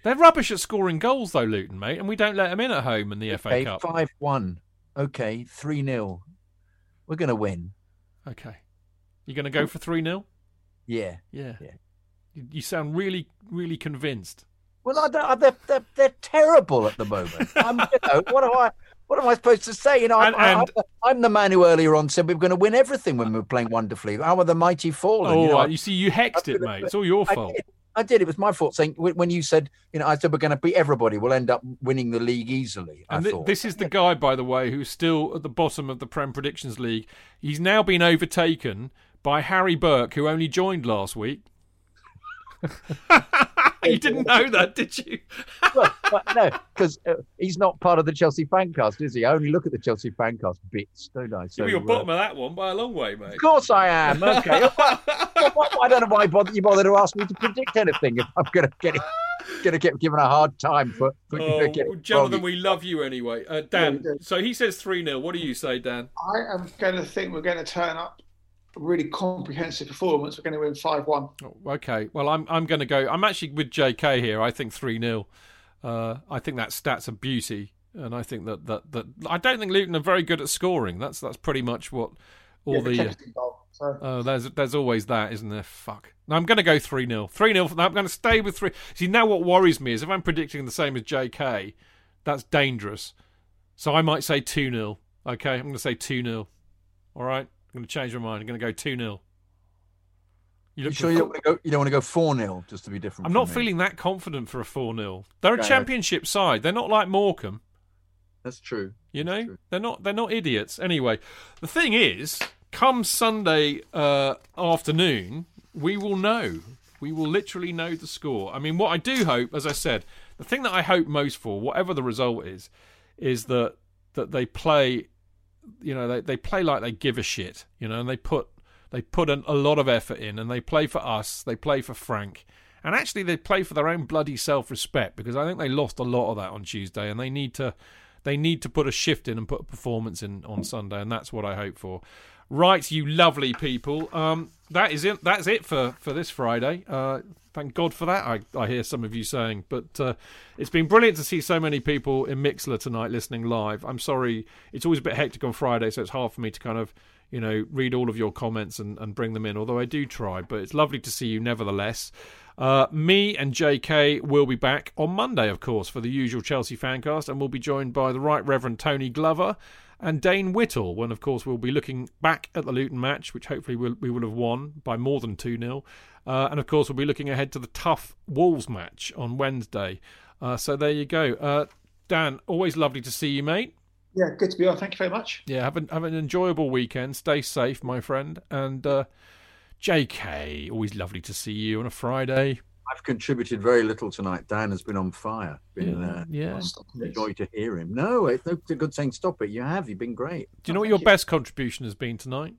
They're rubbish at scoring goals, though, Luton, mate, and we don't let them in at home in the FA Cup. five one. Okay, three 0 We're going to win. Okay, you're going to go for three 0 Yeah. Yeah. Yeah. You, you sound really, really convinced. Well, I don't, they're, they're, they're terrible at the moment. I'm, you know, what do I? What am I supposed to say? You know, I'm, And- and- I'm, the, I'm the man who earlier on said we were going to win everything when we were playing wonderfully. How are the mighty fallen? Oh, you, know, you see, you hexed it, mate. It's all your I fault. did. I did. It was my fault. Saying when you said, you know, I said we're going to beat everybody. We'll end up winning the league easily. I And this is the guy, by the way, who's still at the bottom of the Prem Predictions League. He's now been overtaken by Harry Burke, who only joined last week. you didn't know that, did you? well, well, no, because uh, he's not part of the Chelsea fancast, is he? I only look at the Chelsea fancast bits, don't I? So, You're uh, bottom of that one by a long way, mate. Of course I am. Okay. I don't know why bother, you bother to ask me to predict anything if I'm going to get it, going to get given a hard time for. for Oh, getting Jonathan, wrong. we love you anyway. Uh, Dan, Yeah, so he says 3 0. What do you say, Dan? I am going to think we're going to turn up a really comprehensive performance. We're going to win 5 1. Oh, okay. Well, I'm I'm going to go. I'm actually with JK here. I think 3 0. Uh, I think that stat's a beauty. And I think that, that, that I don't think Luton are very good at scoring. That's that's pretty much what all Yeah, the. Goal. So Oh, there's there's always that, isn't there? Fuck. No, I'm going to go 3 0. 3 0. I'm going to stay with 3. See, now what worries me is if I'm predicting the same as JK, that's dangerous. So I might say 2 0. Okay, I'm going to say 2 0. All right? I'm going to change my mind. I'm going to go 2 0. You You sure you don't want to go? You don't want to go four 0 just to be different. I'm not me? feeling that confident for a 4 0. They're a championship side. They're not like Morecambe. That's true. You know, true. they're not they're not idiots. Anyway, the thing is, come Sunday uh, afternoon, we will know. We will literally know the score. I mean, what I do hope, as I said, the thing that I hope most for, whatever the result is, is that that they play. You know, they they play like they give a shit. You know, and they put they put an, a lot of effort in, and they play for us. They play for Frank. And actually, they play for their own bloody self-respect because I think they lost a lot of that on Tuesday, and they need to they need to put a shift in and put a performance in on Sunday, and that's what I hope for. Right, you lovely people. Um, that is it. That's it for for this Friday. Uh, thank God for that. I, I hear some of you saying, but uh, it's been brilliant to see so many people in Mixlr tonight listening live. I'm sorry, it's always a bit hectic on Friday, so it's hard for me to kind of you know read all of your comments and, and bring them in. Although I do try, but it's lovely to see you nevertheless. Uh, me and JK will be back on Monday, of course, for the usual Chelsea fancast, and we'll be joined by the Right Reverend Tony Glover and Dane Whittle. When, of course, we'll be looking back at the Luton match, which hopefully we'll, we will have won by more than 2 0. Uh, and, of course, we'll be looking ahead to the tough Wolves match on Wednesday. Uh, so there you go. Uh, Dan, always lovely to see you, mate. yeah, good to be on. Thank you very much. Yeah, have an, have an enjoyable weekend. Stay safe, my friend. And uh, JK, always lovely to see you on a Friday. I've contributed very little tonight. Dan has been on fire. Been Yeah, uh, yeah. Stop joy to hear him. No, it's no good saying stop it. You have. You've been great. Do you know what your best contribution has been tonight?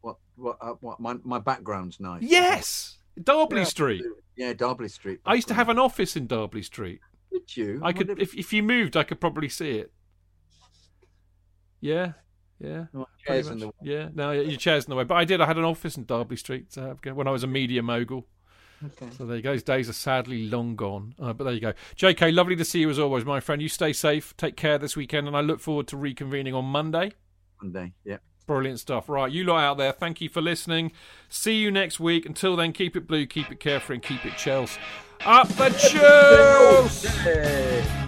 What? What? Uh, what? My my background's nice. Yes, D'Arblay Yeah, Street. Yeah, D'Arblay Street. I used to have an office in D'Arblay Street. Did you? I could, wonder if if you moved, I could probably see it. Yeah, yeah, My chair's in much. the yeah. No, your chair's in the way. But I did. I had an office in Derby Street uh, when I was a media mogul. Okay. So there you go. Those days are sadly long gone. Uh, but there you go. JK, lovely to see you as always, my friend. You stay safe. Take care this weekend, and I look forward to reconvening on Monday. Monday. Yeah. Brilliant stuff. Right, you lot out there, thank you for listening. See you next week. Until then, keep it blue, keep it carefree, and keep it Chelsea. Up the Chelsea!